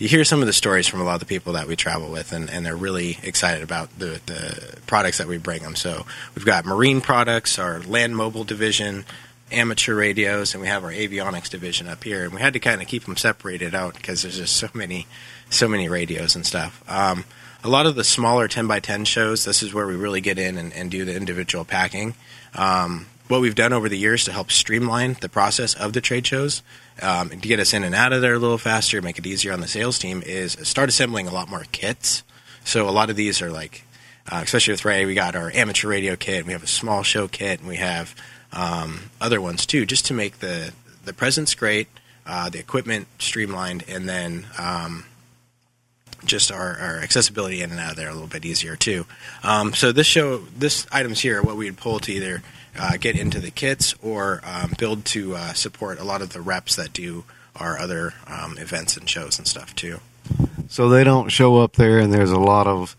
you hear some of the stories from a lot of the people that we travel with, and, and they're really excited about the the products that we bring them. So we've got marine products, our land mobile division, amateur radios, and we have our avionics division up here. And we had to kind of keep them separated out because there's just so many so many radios and stuff. Um, a lot of the smaller 10 by 10 shows, this is where we really get in and, and do the individual packing. Um, what we've done over the years to help streamline the process of the trade shows um, to get us in and out of there a little faster, make it easier on the sales team, is start assembling a lot more kits. So a lot of these are like, uh, especially with Ray, we got our amateur radio kit, we have a small show kit, and we have um, other ones too, just to make the the presence great, uh, the equipment streamlined, and then um, just our, our, accessibility in and out of there a little bit easier too. Um, so this show, this items here, what we would pull to either uh, get into the kits or um, build to uh, support a lot of the reps that do our other um, events and shows and stuff too. So they don't show up there, and there's a lot of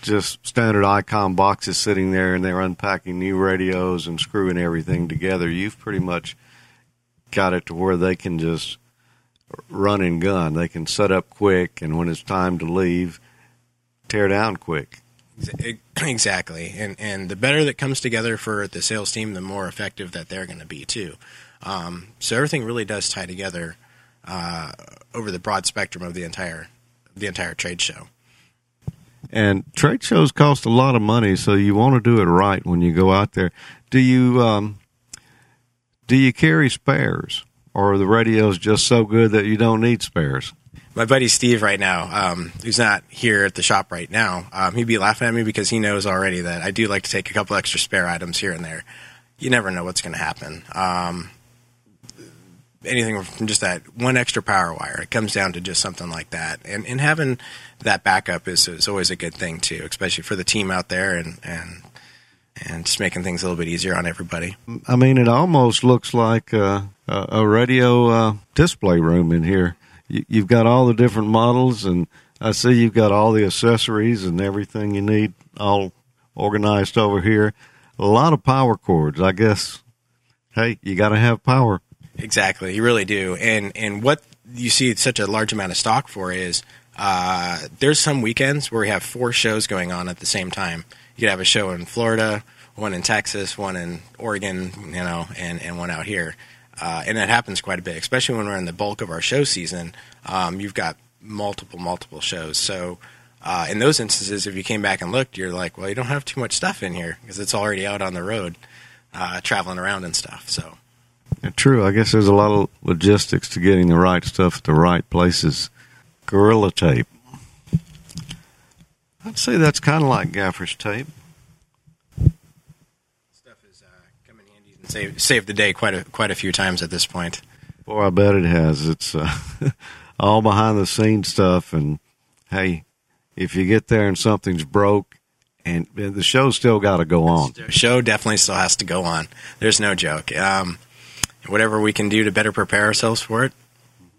just standard ICOM boxes sitting there, and they're unpacking new radios and screwing everything together. You've pretty much got it to where they can just run and gun. They can set up quick, and when it's time to leave, tear down quick. Exactly, and and the better that comes together for the sales team, the more effective that they're going to be too. Um, so everything really does tie together uh, over the broad spectrum of the entire the entire trade show. And trade shows cost a lot of money, so you want to do it right when you go out there. Do you um, do you carry spares? Or the radio's just so good that you don't need spares? My buddy Steve, right now, um, who's not here at the shop right now, um, he'd be laughing at me because he knows already that I do like to take a couple extra spare items here and there. You never know what's going to happen. Um, anything from just that one extra power wire. It comes down to just something like that, and and having that backup is is always a good thing too, especially for the team out there and and and just making things a little bit easier on everybody. I mean, it almost looks like a, a radio uh, display room in here. You, you've got all the different models, and I see you've got all the accessories and everything you need all organized over here. A lot of power cords, I guess. Hey, you got to have power. Exactly, you really do. And and what you see such a large amount of stock for is uh, there's some weekends where we have four shows going on at the same time you could have a show in Florida, one in Texas, one in Oregon, you know, and, and one out here. Uh, and that happens quite a bit, especially when we're in the bulk of our show season. Um, you've got multiple, multiple shows. So uh, in those instances, if you came back and looked, you're like, well, you don't have too much stuff in here because it's already out on the road, uh, traveling around and stuff. So. True. I guess there's a lot of logistics to getting the right stuff at the right places. Gorilla tape. I'd say that's kind of like gaffer's tape. Stuff is uh, coming handy and save save the day quite a quite a few times at this point. Boy, I bet it has. It's uh, all behind the scenes stuff, and hey, if you get there and something's broke, and the show's still got to go on. The show definitely still has to go on. There's no joke. Um, whatever we can do to better prepare ourselves for it,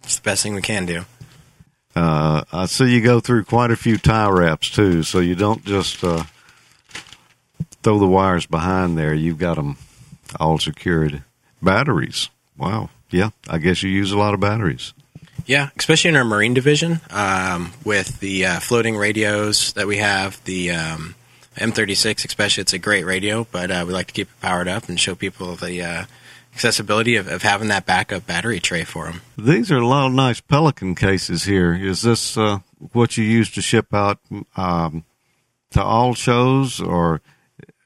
it's the best thing we can do. Uh, I see you go through quite a few tie wraps too, so you don't just uh, throw the wires behind there. You've got them all secured. Batteries. Wow. Yeah, I guess you use a lot of batteries. Yeah, especially in our marine division um, with the uh, floating radios that we have, the um, M36 especially. It's a great radio, but uh, we like to keep it powered up and show people the uh, accessibility of, of having that backup battery tray for them. These are a lot of nice Pelican cases here. Is this uh, what you use to ship out um, to all shows, or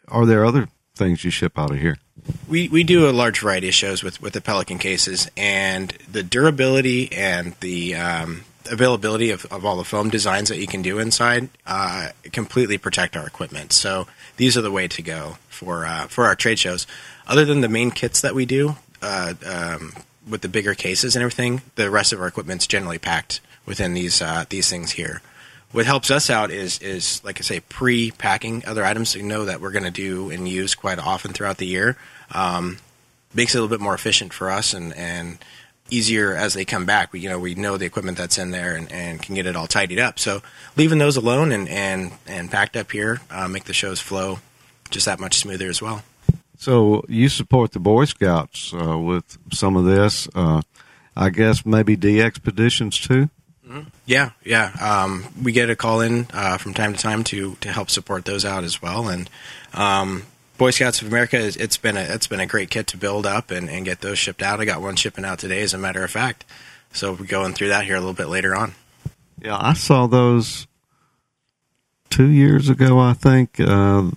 are there other things you ship out of here? We we do a large variety of shows with with the Pelican cases, and the durability and the um, availability of, of all the foam designs that you can do inside uh, completely protect our equipment. So these are the way to go for uh, for our trade shows. Other than the main kits that we do, uh, um, with the bigger cases and everything, the rest of our equipment's generally packed within these uh, these things here. What helps us out is is like I say, pre-packing other items to know that we're going to do and use quite often throughout the year. Um, makes it a little bit more efficient for us and and easier as they come back. We you know we know the equipment that's in there and, and can get it all tidied up. So leaving those alone and and and packed up here uh, make the shows flow just that much smoother as well. So you support the Boy Scouts uh, with some of this. Uh, I guess maybe DXpeditions too. Yeah, yeah. Um, we get a call in uh, from time to time to to help support those out as well. And um, Boy Scouts of America, it's been a it's been a great kit to build up and, and get those shipped out. I got one shipping out today, as a matter of fact. So we're going through that here a little bit later on. Yeah, I saw those two years ago. I think uh,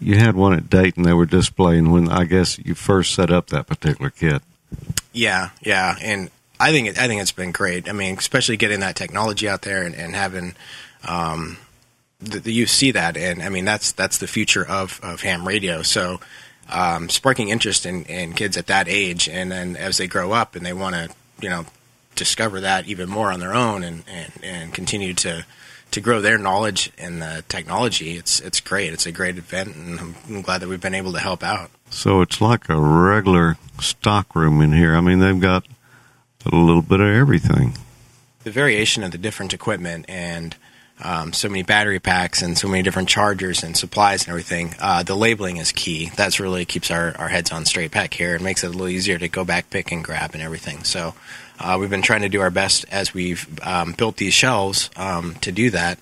you had one at Dayton. They were displaying when I guess you first set up that particular kit. Yeah, yeah, and I think it, I think it's been great. I mean, especially getting that technology out there and, and having um, the, you see that, and I mean that's that's the future of, of ham radio. So um, sparking interest in, in kids at that age, and then as they grow up and they want to you know discover that even more on their own and, and, and continue to to grow their knowledge in the technology. It's it's great. It's a great event, and I'm, I'm glad that we've been able to help out. So it's like a regular stock room in here. I mean, they've got a little bit of everything. the variation of the different equipment and um, so many battery packs and so many different chargers and supplies and everything. Uh, the labeling is key. That's really keeps our, our heads on straight back here. It makes it a little easier to go back, pick, and grab and everything. So uh, we've been trying to do our best as we've um, built these shelves um, to do that.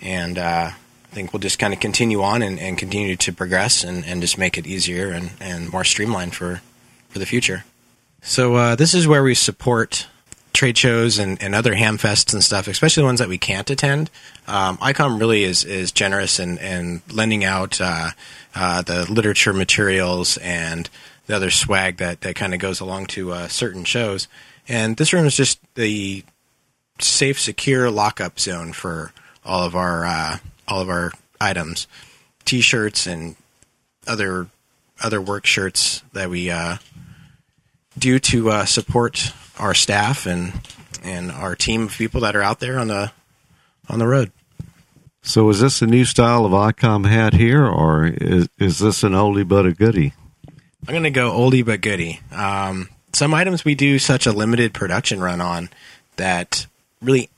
And uh, I think we'll just kind of continue on and, and continue to progress and, and just make it easier and, and more streamlined for, for the future. So uh, this is where we support trade shows and, and other ham fests and stuff, especially the ones that we can't attend. Um, ICOM really is, is generous in, in lending out uh, uh, the literature materials and the other swag that, that kind of goes along to uh, certain shows. And this room is just the safe, secure lockup zone for all of our uh, all of our items, T-shirts and other other work shirts that we uh, do to uh, support our staff and and our team of people that are out there on the on the road. So is this a new style of ICOM hat here, or is, is this an oldie but a goodie? I'm going to go oldie but goodie. Um, some items we do such a limited production run on that really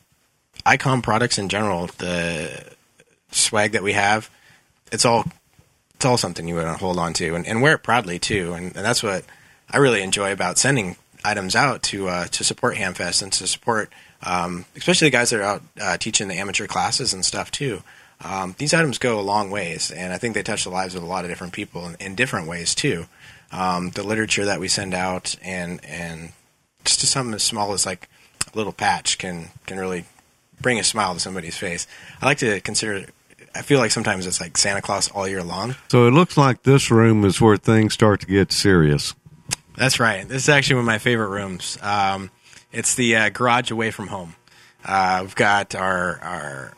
ICOM products in general, the swag that we have, it's all it's all something you want to hold on to and, and wear it proudly too. And, and that's what I really enjoy about sending items out to uh, to support Hamfest and to support um, especially the guys that are out uh, teaching the amateur classes and stuff too. Um, these items go a long ways, and I think they touch the lives of a lot of different people in, in different ways too. Um, the literature that we send out, and and just to something as small as like a little patch can can really bring a smile to somebody's face. I like to consider. I feel like sometimes it's like Santa Claus all year long. So it looks like this room is where things start to get serious. That's right. This is actually one of my favorite rooms. Um, it's the uh, garage away from home. Uh, we've got our our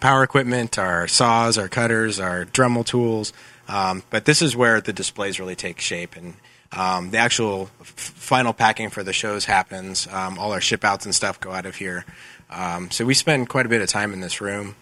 power equipment, our saws, our cutters, our Dremel tools. Um, but this is where the displays really take shape, and um, the actual f- final packing for the shows happens. Um, all our ship outs and stuff go out of here. Um, so we spend quite a bit of time in this room,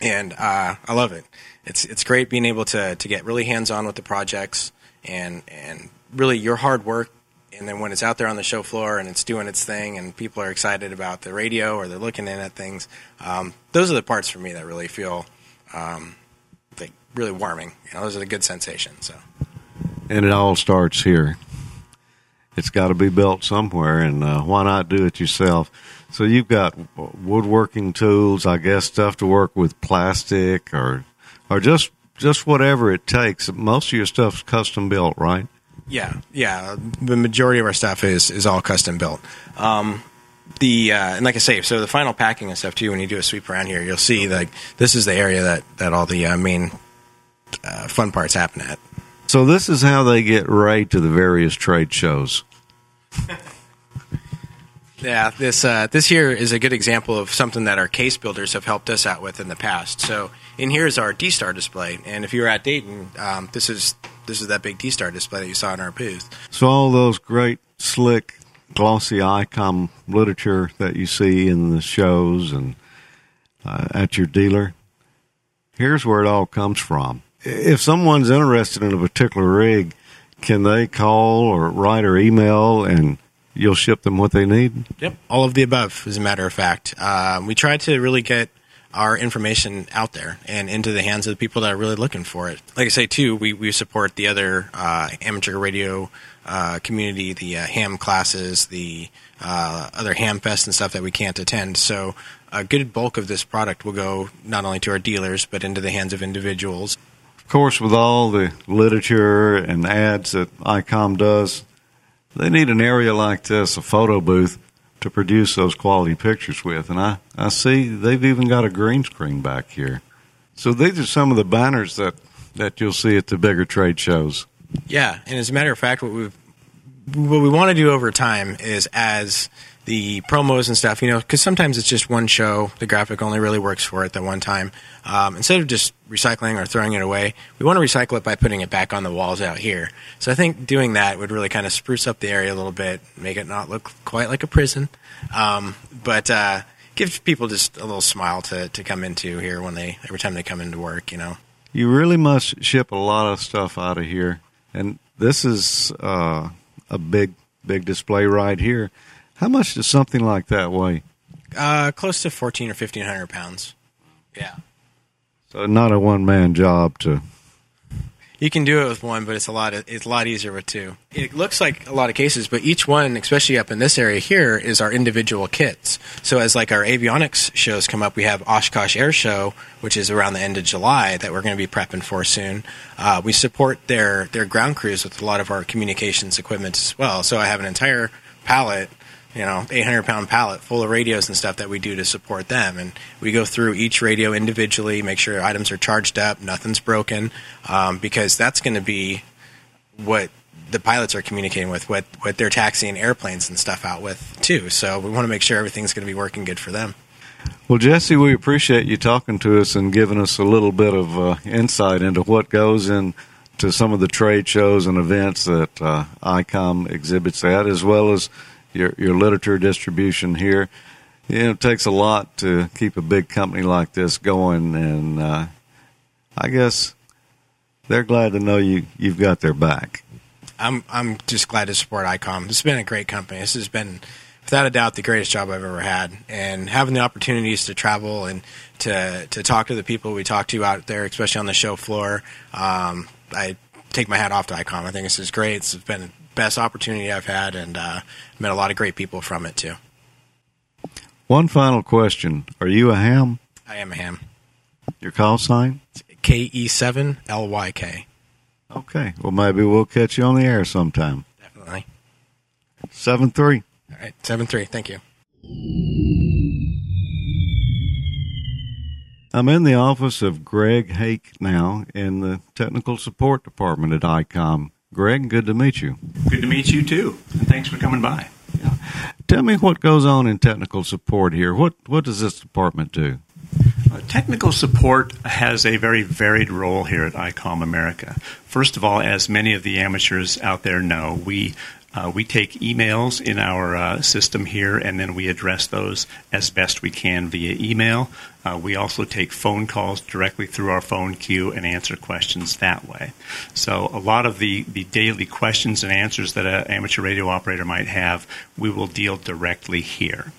and uh, I love it. It's it's great being able to to get really hands on with the projects and and really your hard work and then when it's out there on the show floor and it's doing its thing and people are excited about the radio or they're looking in at things um, those are the parts for me that really feel um, like really warming you know those are the good sensations so And it all starts here. It's got to be built somewhere, and uh, why not do it yourself? So you've got woodworking tools, I guess, stuff to work with plastic or or just just whatever it takes. Most of your stuff's custom built, right? Yeah, yeah. The majority of our stuff is is all custom built. Um, the uh, and like I say, so the final packing and stuff too. When you do a sweep around here, you'll see like this is the area that that all the uh, main uh, fun parts happen at. So this is how they get right to the various trade shows. Yeah, this uh, this here is a good example of something that our case builders have helped us out with in the past. So in here is our D Star display, and if you're at Dayton, um, this is this is that big D Star display that you saw in our booth. So all those great, slick, glossy ICOM literature that you see in the shows and uh, at your dealer, here's where it all comes from. If someone's interested in a particular rig, can they call or write or email and you'll ship them what they need? Yep, all of the above, as a matter of fact. Um, we try to really get our information out there and into the hands of the people that are really looking for it. Like I say, too, we, we support the other uh, amateur radio uh, community, the uh, ham classes, the uh, other ham fest and stuff that we can't attend. So a good bulk of this product will go not only to our dealers, but into the hands of individuals. Of course, with all the literature and ads that ICOM does, they need an area like this, a photo booth, to produce those quality pictures with. And I, I see they've even got a green screen back here. So these are some of the banners that, that you'll see at the bigger trade shows. Yeah, and as a matter of fact, what we what we want to do over time is as the promos and stuff, you know, because sometimes it's just one show. The graphic only really works for it that one time. Um, instead of just recycling or throwing it away, we want to recycle it by putting it back on the walls out here. So I think doing that would really kind of spruce up the area a little bit, make it not look quite like a prison, um, but uh, give people just a little smile to, to come into here when they every time they come into work. You know, you really must ship a lot of stuff out of here, and this is uh, a big big display right here. How much does something like that weigh? Uh, close to fourteen or fifteen hundred pounds. Yeah. So not a one man job to. You can do it with one, but it's a lot. Of, it's a lot easier with two. It looks like a lot of cases, but each one, especially up in this area here, is our individual kits. So as like our avionics shows come up, we have Oshkosh Air Show, which is around the end of July that we're going to be prepping for soon. Uh, we support their their ground crews with a lot of our communications equipment as well. So I have an entire pallet you know, 800 pound pallet full of radios and stuff that we do to support them. And we go through each radio individually, make sure items are charged up, nothing's broken, um, because that's going to be what the pilots are communicating with, what, what they're taxiing airplanes and stuff out with, too. So we want to make sure everything's going to be working good for them. Well, Jesse, we appreciate you talking to us and giving us a little bit of uh, insight into what goes into some of the trade shows and events that uh, ICOM exhibits at, as well as your your literature distribution here. You know, it takes a lot to keep a big company like this going, and uh, I guess they're glad to know you you've got their back. I'm I'm just glad to support ICOM. This has been a great company. This has been without a doubt the greatest job I've ever had, and having the opportunities to travel and to to talk to the people we talk to out there, especially on the show floor. Um, I take my hat off to ICOM. I think this is great. It's been best opportunity I've had, and uh, met a lot of great people from it too. One final question: Are you a ham? I am a ham. Your call sign? K E seven L Y K. Okay. Well, maybe we'll catch you on the air sometime. Definitely. Seven three. All right, seven three. Thank you. I'm in the office of Greg Hake now in the technical support department at ICOM. Greg, good to meet you. Good to meet you too. And thanks for coming by. Yeah. Tell me what goes on in technical support here. What what does this department do? Uh, technical support has a very varied role here at ICOM America. First of all, as many of the amateurs out there know, we uh, we take emails in our uh, system here and then we address those as best we can via email. Uh, we also take phone calls directly through our phone queue and answer questions that way. So, a lot of the, the daily questions and answers that an amateur radio operator might have, we will deal directly here.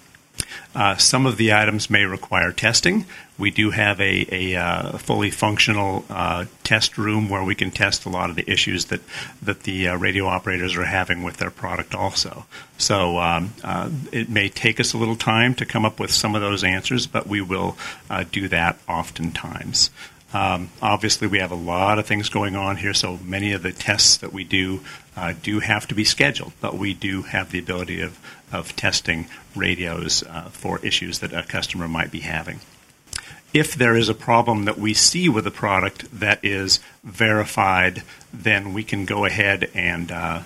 Uh, some of the items may require testing. We do have a, a uh, fully functional uh, test room where we can test a lot of the issues that that the uh, radio operators are having with their product. Also, so um, uh, it may take us a little time to come up with some of those answers, but we will uh, do that oftentimes. Um, obviously, we have a lot of things going on here, so many of the tests that we do uh, do have to be scheduled, but we do have the ability of, of testing radios uh, for issues that a customer might be having. If there is a problem that we see with a product that is verified, then we can go ahead and uh,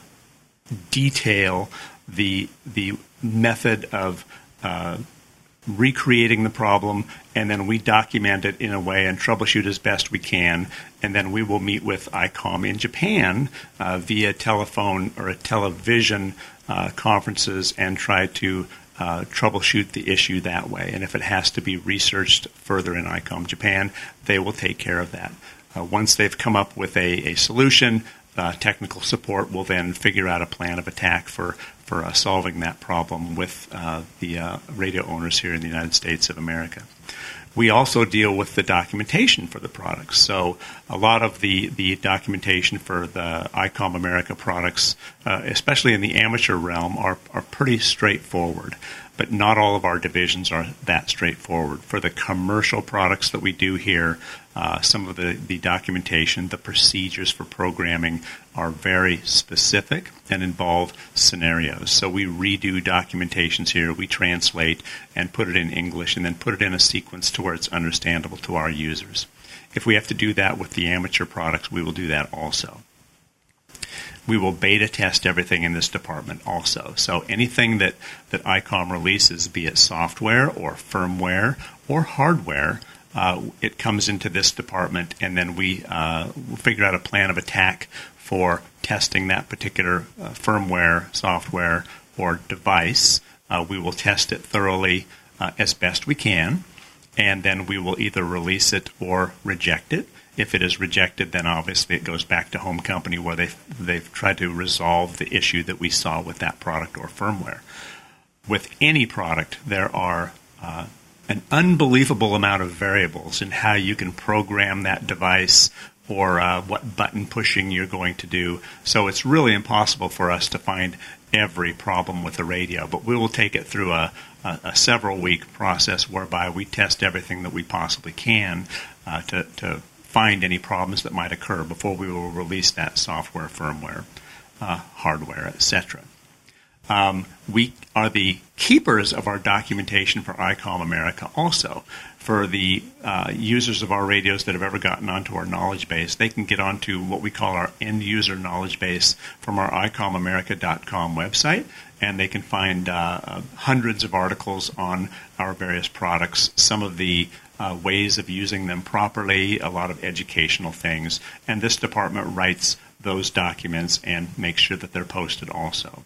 detail the the method of uh, recreating the problem, and then we document it in a way and troubleshoot as best we can. And then we will meet with ICOM in Japan uh, via telephone or a television uh, conferences and try to uh, troubleshoot the issue that way. And if it has to be researched further in ICOM Japan, they will take care of that. Uh, once they've come up with a, a solution, uh, technical support will then figure out a plan of attack for for uh, solving that problem with uh, the uh, radio owners here in the United States of America. We also deal with the documentation for the products. So a lot of the, the documentation for the ICOM America products, uh, especially in the amateur realm, are, are pretty straightforward but not all of our divisions are that straightforward. For the commercial products that we do here, uh, some of the, the documentation, the procedures for programming are very specific and involve scenarios. So we redo documentations here, we translate and put it in English, and then put it in a sequence to where it's understandable to our users. If we have to do that with the amateur products, we will do that also we will beta test everything in this department also. So anything that, that ICOM releases, be it software or firmware or hardware, uh, it comes into this department, and then we uh, figure out a plan of attack for testing that particular uh, firmware, software, or device. Uh, we will test it thoroughly uh, as best we can, and then we will either release it or reject it. If it is rejected, then obviously it goes back to home company where they've, they've tried to resolve the issue that we saw with that product or firmware. With any product, there are uh, an unbelievable amount of variables in how you can program that device or uh, what button pushing you're going to do. So it's really impossible for us to find every problem with the radio, but we will take it through a, a, a several week process whereby we test everything that we possibly can uh, to, to find any problems that might occur before we will release that software, firmware, uh, hardware, etc. Um, we are the keepers of our documentation for ICOM America also. For the uh, users of our radios that have ever gotten onto our knowledge base, they can get onto what we call our end user knowledge base from our ICOMAmerica.com website, and they can find uh, hundreds of articles on our various products. Some of the uh, ways of using them properly, a lot of educational things. And this department writes those documents and makes sure that they're posted also.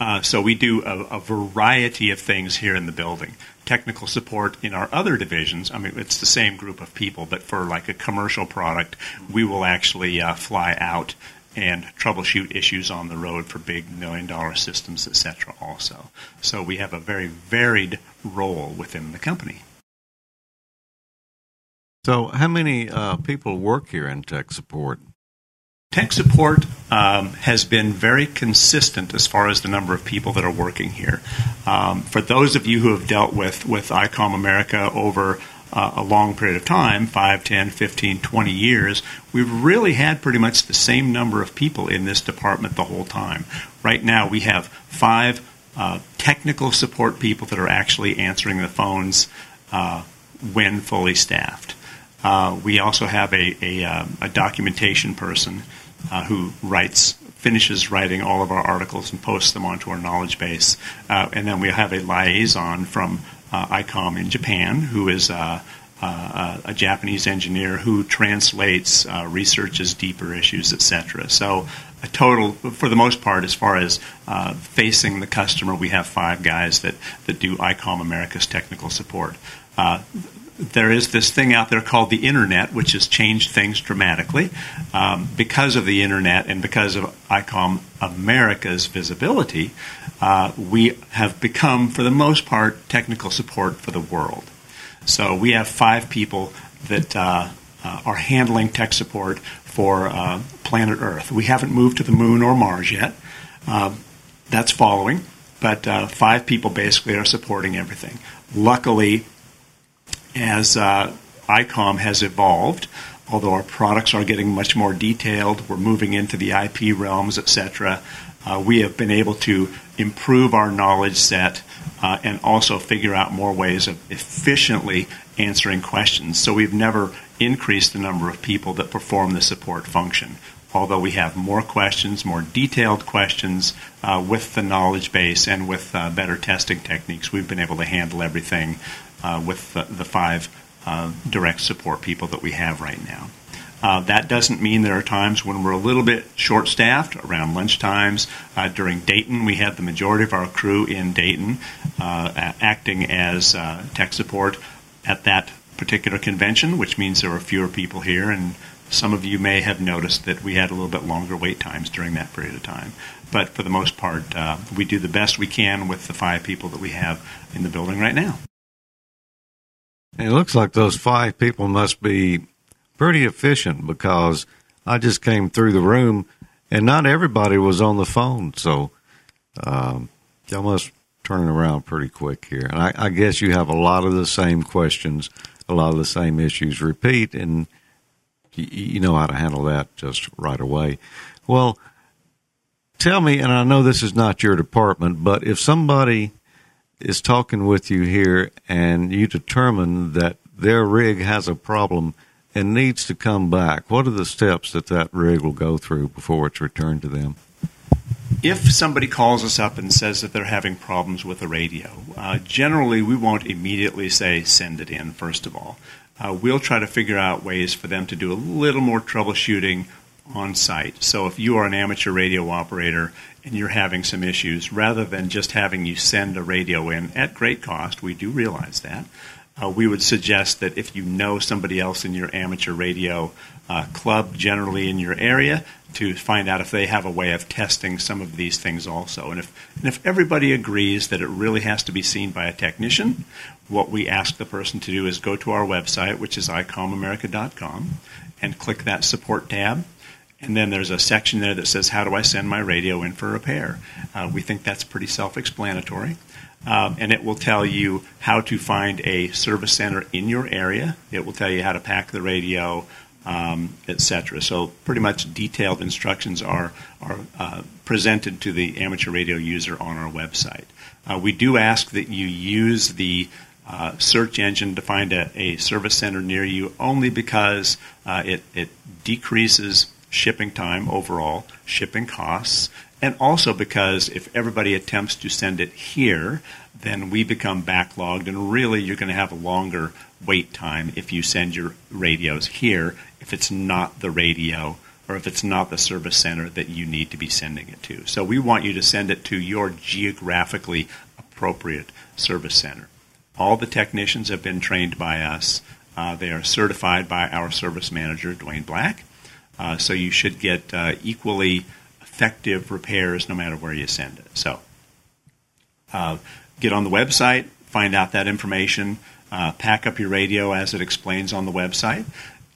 Uh, so we do a, a, variety of things here in the building. Technical support in our other divisions. I mean, it's the same group of people, but for like a commercial product, we will actually uh, fly out and troubleshoot issues on the road for big million dollar systems, etc. Also, so we have a very varied role within the company. So, how many uh, people work here in tech support? Tech support um, has been very consistent as far as the number of people that are working here. Um, for those of you who have dealt with, with ICOM America over uh, a long period of time 5, 10, 15, 20 years we've really had pretty much the same number of people in this department the whole time. Right now, we have five uh, technical support people that are actually answering the phones uh, when fully staffed. Uh, we also have a, a, um, a documentation person uh, who writes, finishes writing all of our articles and posts them onto our knowledge base. Uh, and then we have a liaison from uh, ICOM in Japan who is uh, a Japanese engineer who translates, researches deeper issues, etc. So a total, for the most part, as far as uh, facing the customer, we have five guys that, that do ICOM America's technical support. Uh, there is this thing out there called the internet, which has changed things dramatically. Um, because of the internet and because of ICOM America's visibility, uh, we have become, for the most part, technical support for the world. So we have five people that uh, uh, are handling tech support for uh, planet Earth. We haven't moved to the moon or Mars yet. Um, that's following, but uh, five people basically are supporting everything. Luckily, as uh, ICOM has evolved, although our products are getting much more detailed, we're moving into the IP realms, etc. Uh, we have been able to improve our knowledge set uh, and also figure out more ways of efficiently answering questions. So we've never increased the number of people that perform the support function. although we have more questions, more detailed questions uh, with the knowledge base and with uh, better testing techniques, we've been able to handle everything uh, with the, the five uh, direct support people that we have right now. Uh, that doesn't mean there are times when we're a little bit short staffed around lunch times. Uh, during Dayton, we had the majority of our crew in Dayton acting as tech support at that particular convention, which means there were fewer people here and some of you may have noticed that we had a little bit longer wait times during that period of time. But for the most part, uh, we do the best we can with the five people that we have in the building right now. It looks like those five people must be pretty efficient because I just came through the room and not everybody was on the phone. So um, y'all must turn around pretty quick here. And I, I guess you have a lot of the same questions, a lot of the same issues repeat, and you know how to handle that just right away. Well, tell me, and I know this is not your department, but if somebody is talking with you here and you determine that their rig has a problem and needs to come back, what are the steps that that rig will go through before it's returned to them? If somebody calls us up and says that they're having problems with the radio, uh, generally we won't immediately say send it in, first of all uh, we'll try to figure out ways for them to do a little more troubleshooting on site. So if you are an amateur radio operator and you're having some issues, rather than just having you send a radio in at great cost, we do realize that. Uh, we would suggest that if you know somebody else in your amateur radio uh, club, generally in your area, to find out if they have a way of testing some of these things also. And if, and if everybody agrees that it really has to be seen by a technician, what we ask the person to do is go to our website, which is icomamerica.com, and click that support tab. And then there's a section there that says, How do I send my radio in for repair? Uh, we think that's pretty self explanatory. Um, and it will tell you how to find a service center in your area. It will tell you how to pack the radio, um, etc. So pretty much detailed instructions are are uh, presented to the amateur radio user on our website. Uh, we do ask that you use the uh, search engine to find a, a, service center near you only because uh, it, it decreases shipping time overall, shipping costs, and also because if everybody attempts to send it here, then we become backlogged, and really you're going to have a longer wait time if you send your radios here if it's not the radio or if it's not the service center that you need to be sending it to. So we want you to send it to your geographically appropriate service center. All the technicians have been trained by us. Uh, they are certified by our service manager, Dwayne Black. Uh, so you should get uh, equally effective repairs no matter where you send it. So uh, get on the website, find out that information, pack up your radio as it explains on the website,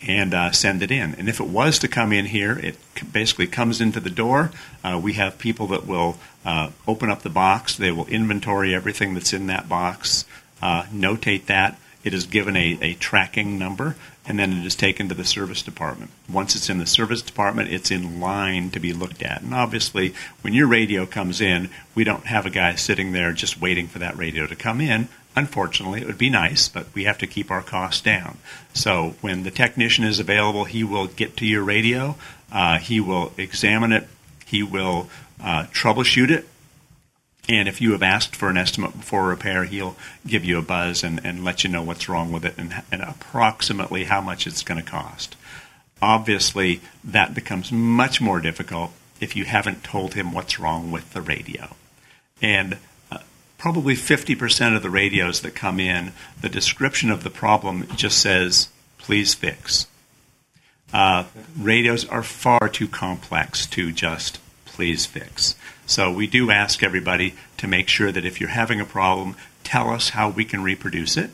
and uh, send it in. And if it was to come in here, it basically comes into the door. Uh, we have people that will uh, open up the box. They will inventory everything that's in that box, notate that. It is given a, a tracking number, and then it is taken to the service department. Once it's in the service department, it's in line to be looked at. And obviously, when your radio comes in, we don't have a guy sitting there just waiting for that radio to come in. Unfortunately, it would be nice, but we have to keep our costs down. So when the technician is available, he will get to your radio, uh, he will examine it, he will uh, troubleshoot it, and if you have asked for an estimate before repair, he'll give you a buzz and, and let you know what's wrong with it and, and approximately how much it's going to cost. Obviously, that becomes much more difficult if you haven't told him what's wrong with the radio. And probably 50% of the radios that come in, the description of the problem just says, please fix. Uh, radios are far too complex to just please fix. So we do ask everybody to make sure that if you're having a problem, tell us how we can reproduce it,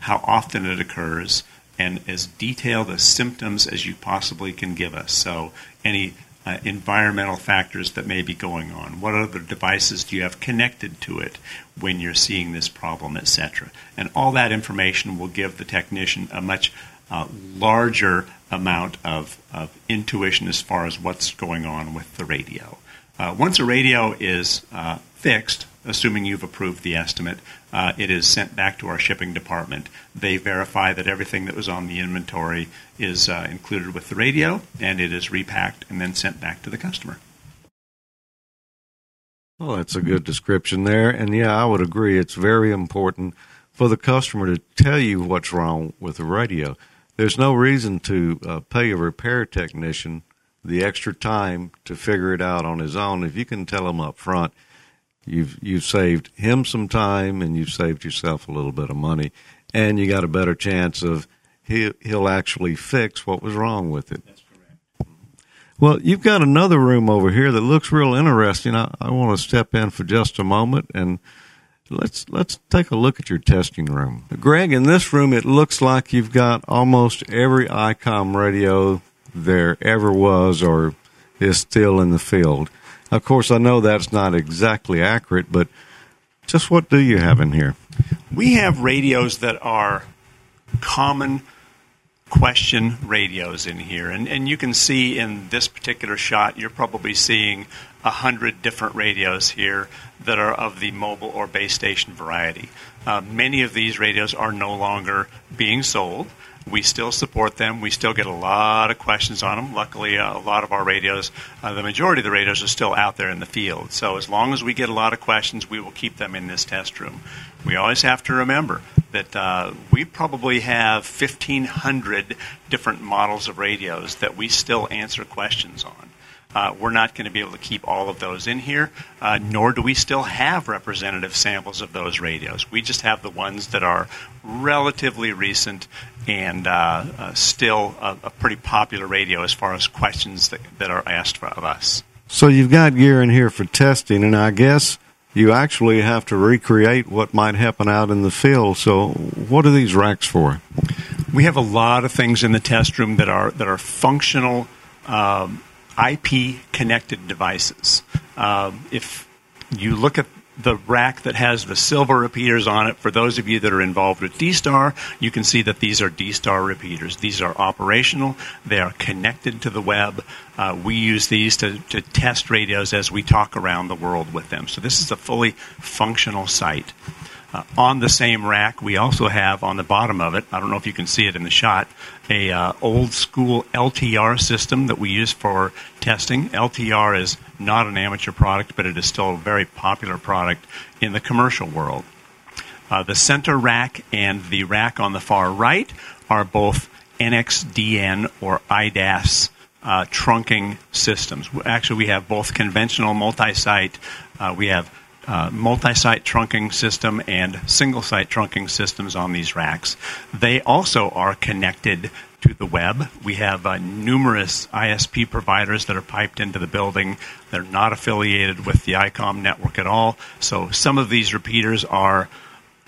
how often it occurs, and as detailed as symptoms as you possibly can give us. So any uh, environmental factors that may be going on. What other devices do you have connected to it when you're seeing this problem, etc. And all that information will give the technician a much uh, larger amount of, of, intuition as far as what's going on with the radio. Uh, once a radio is uh, fixed, assuming you've approved the estimate, uh, it is sent back to our shipping department. They verify that everything that was on the inventory is uh, included with the radio, and it is repacked and then sent back to the customer. Well, that's a good description there. And yeah, I would agree. It's very important for the customer to tell you what's wrong with the radio. There's no reason to uh, pay a repair technician the extra time to figure it out on his own. If you can tell him up front, you've you've saved him some time and you've saved yourself a little bit of money, and you got a better chance of he he'll actually fix what was wrong with it. That's correct. Well, you've got another room over here that looks real interesting. I, I want to step in for just a moment and let's let's take a look at your testing room. Greg, in this room it looks like you've got almost every ICOM radio there ever was or is still in the field. Of course, I know that's not exactly accurate, but just what do you have in here? We have radios that are common question radios in here. And, and you can see in this particular shot, you're probably seeing a hundred different radios here that are of the mobile or base station variety. Uh, many of these radios are no longer being sold. We still support them. We still get a lot of questions on them. Luckily, uh, a lot of our radios, uh, the majority of the radios, are still out there in the field. So as long as we get a lot of questions, we will keep them in this test room. We always have to remember that uh, we probably have 1,500 different models of radios that we still answer questions on. Uh, we're not going to be able to keep all of those in here, uh, nor do we still have representative samples of those radios. We just have the ones that are relatively recent and uh, uh still a, a, pretty popular radio as far as questions that, that are asked of us. So you've got gear in here for testing, and I guess you actually have to recreate what might happen out in the field. So, what are these racks for? We have a lot of things in the test room that are that are functional um, IP connected devices. Uh, if you look at the rack that has the silver repeaters on it. For those of you that are involved with D-Star, you can see that these are D-Star repeaters. These are operational. They are connected to the web. Uh, we use these to, to test radios as we talk around the world with them. So this is a fully functional site. Uh, on the same rack, we also have on the bottom of it, I don't know if you can see it in the shot, a uh, old school LTR system that we use for testing. LTR is not an amateur product, but it is still a very popular product in the commercial world. Uh, the center rack and the rack on the far right are both NXDN or IDAS uh, trunking systems. Actually, we have both conventional multi-site. Uh, we have uh, multi-site trunking system and single-site trunking systems on these racks. They also are connected to the web. We have uh, numerous ISP providers that are piped into the building. They're not affiliated with the ICOM network at all. So some of these repeaters are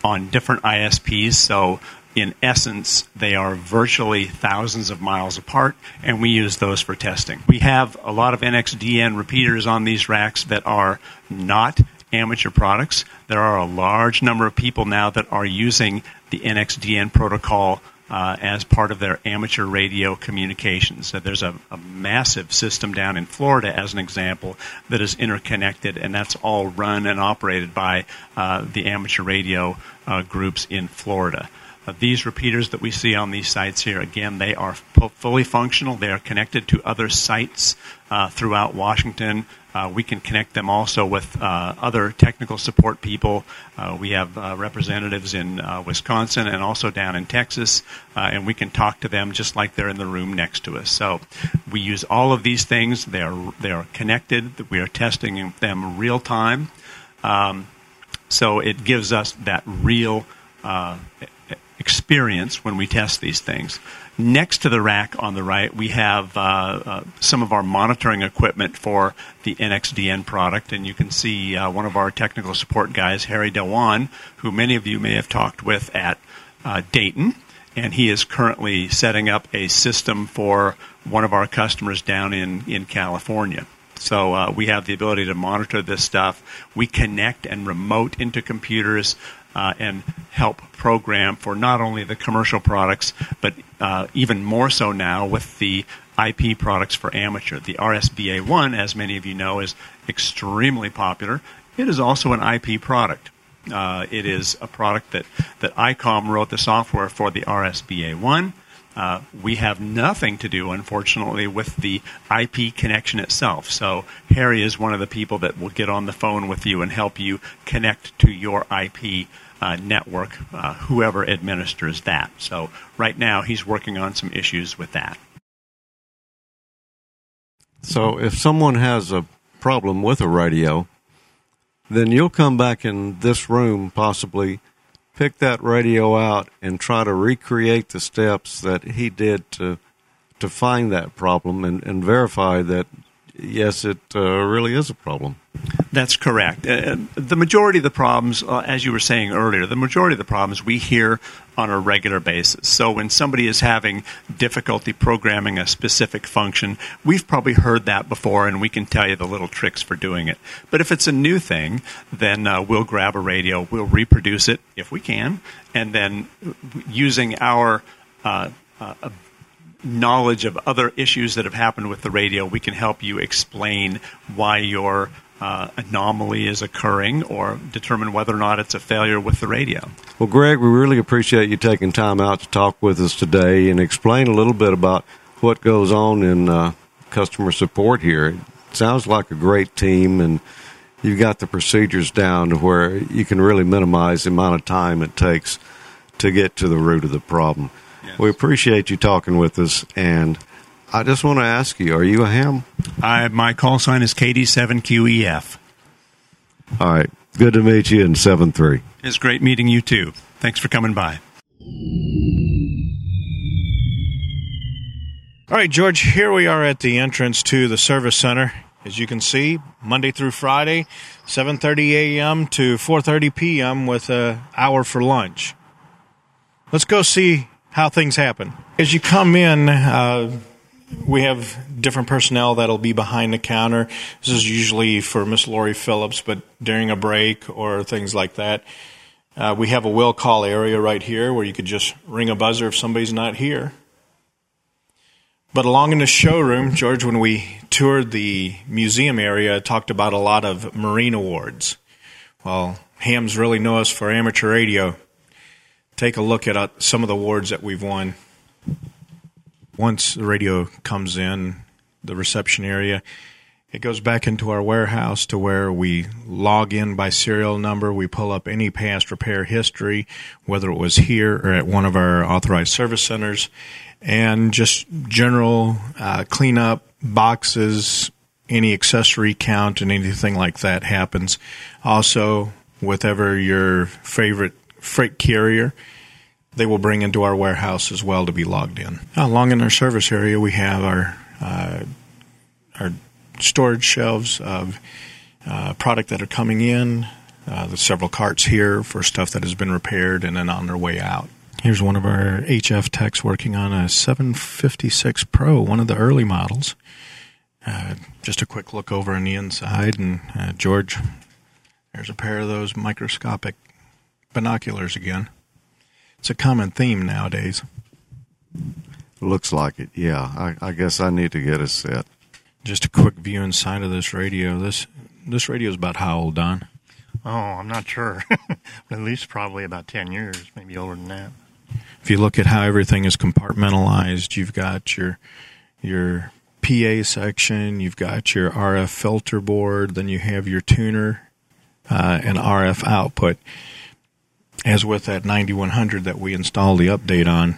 on different ISPs. So in essence, they are virtually thousands of miles apart, and we use those for testing. We have a lot of NXDN repeaters on these racks that are not amateur products. There are a large number of people now that are using the NXDN protocol uh, as part of their amateur radio communications. So there's a, a, massive system down in Florida, as an example, that is interconnected, and that's all run and operated by uh, the amateur radio uh, groups in Florida. Uh, these repeaters that we see on these sites here, again, they are fully functional. They are connected to other sites uh, throughout Washington. Uh, we can connect them also with uh, other technical support people. Uh, we have uh, representatives in Wisconsin and also down in Texas, and we can talk to them just like they're in the room next to us. So we use all of these things. They are they are connected. We are testing them real time. Um, so it gives us that real experience when we test these things. Next to the rack on the right, we have uh, uh, some of our monitoring equipment for the NXDN product, and you can see uh, one of our technical support guys, Harry Dewan, who many of you may have talked with at uh, Dayton, and he is currently setting up a system for one of our customers down in, in California. So uh, we have the ability to monitor this stuff. We connect and remote into computers uh, and help program for not only the commercial products, but uh, even more so now with the IP products for amateur. The RSBA 1, as many of you know, is extremely popular. It is also an IP product. Uh, it is a product that, that ICOM wrote the software for the RSBA 1. Uh, we have nothing to do, unfortunately, with the IP connection itself. So Harry is one of the people that will get on the phone with you and help you connect to your IP uh, network, uh, whoever administers that. So right now, he's working on some issues with that. So if someone has a problem with a radio, then you'll come back in this room possibly pick that radio out and try to recreate the steps that he did to to find that problem and, and verify that yes, it uh, really is a problem. That's correct. Uh, the majority of the problems, uh, as you were saying earlier, the majority of the problems we hear on a regular basis. So when somebody is having difficulty programming a specific function, we've probably heard that before and we can tell you the little tricks for doing it. But if it's a new thing, then uh, we'll grab a radio, we'll reproduce it if we can, and then using our uh, uh, knowledge of other issues that have happened with the radio, we can help you explain why your uh, anomaly is occurring or determine whether or not it's a failure with the radio. Well, Greg, we really appreciate you taking time out to talk with us today and explain a little bit about what goes on in uh, customer support here. It sounds like a great team, and you've got the procedures down to where you can really minimize the amount of time it takes to get to the root of the problem. We appreciate you talking with us, and I just want to ask you: Are you a ham? I, my call sign is KD7QEF. All right, good to meet you in seven three. It's great meeting you too. Thanks for coming by. All right, George, here we are at the entrance to the service center. As you can see, Monday through Friday, 7:30 a.m. to 4:30 p.m. with an hour for lunch. Let's go see how things happen. As you come in, uh, we have different personnel that'll be behind the counter. This is usually for Miss Lori Phillips, but during a break or things like that, uh, we have a will call area right here where you could just ring a buzzer if somebody's not here. But along in the showroom, George, when we toured the museum area, talked about a lot of Marine awards. Well, hams really know us for amateur radio take a look at uh, some of the awards that we've won. Once the radio comes in, the reception area, it goes back into our warehouse to where we log in by serial number. We pull up any past repair history, whether it was here or at one of our authorized service centers, and just general uh, cleanup boxes, any accessory count, and anything like that happens. Also, whatever your favorite freight carrier they will bring into our warehouse as well to be logged in. Along in our service area, we have our uh, our storage shelves of uh, product that are coming in. Uh, there's several carts here for stuff that has been repaired and then on their way out. Here's one of our HF techs working on a 756 Pro, one of the early models. Uh, just a quick look over on the inside, and uh, George, there's a pair of those microscopic binoculars again. It's a common theme nowadays. Looks like it. Yeah, I, I guess I need to get a set. Just a quick view inside of this radio. This this radio is about how old, Don? Oh, I'm not sure. at least probably about ten years, maybe older than that. If you look at how everything is compartmentalized, you've got your your PA section, you've got your RF filter board, then you have your tuner uh, and RF output as with that 9100 that we installed the update on,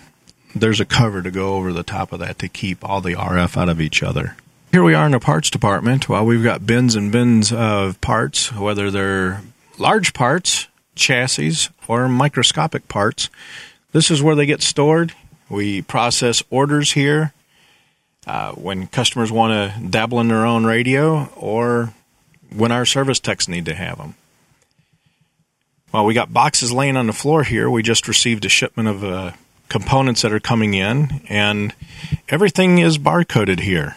there's a cover to go over the top of that to keep all the RF out of each other. Here we are in the parts department. Well, we've got bins and bins of parts, whether they're large parts, chassis, or microscopic parts. This is where they get stored. We process orders here uh, when customers want to dabble in their own radio or when our service techs need to have them. Well, we got boxes laying on the floor here. We just received a shipment of uh, components that are coming in, and everything is barcoded here.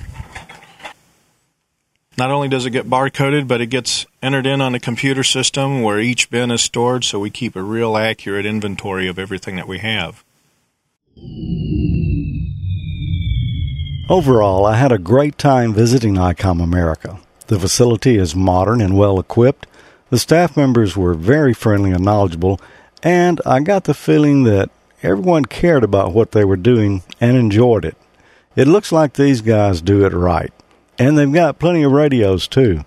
Not only does it get barcoded, but it gets entered in on a computer system where each bin is stored, so we keep a real accurate inventory of everything that we have. Overall, I had a great time visiting ICOM America. The facility is modern and well equipped The staff members were very friendly and knowledgeable, and I got the feeling that everyone cared about what they were doing and enjoyed it. It looks like these guys do it right. And they've got plenty of radios, too.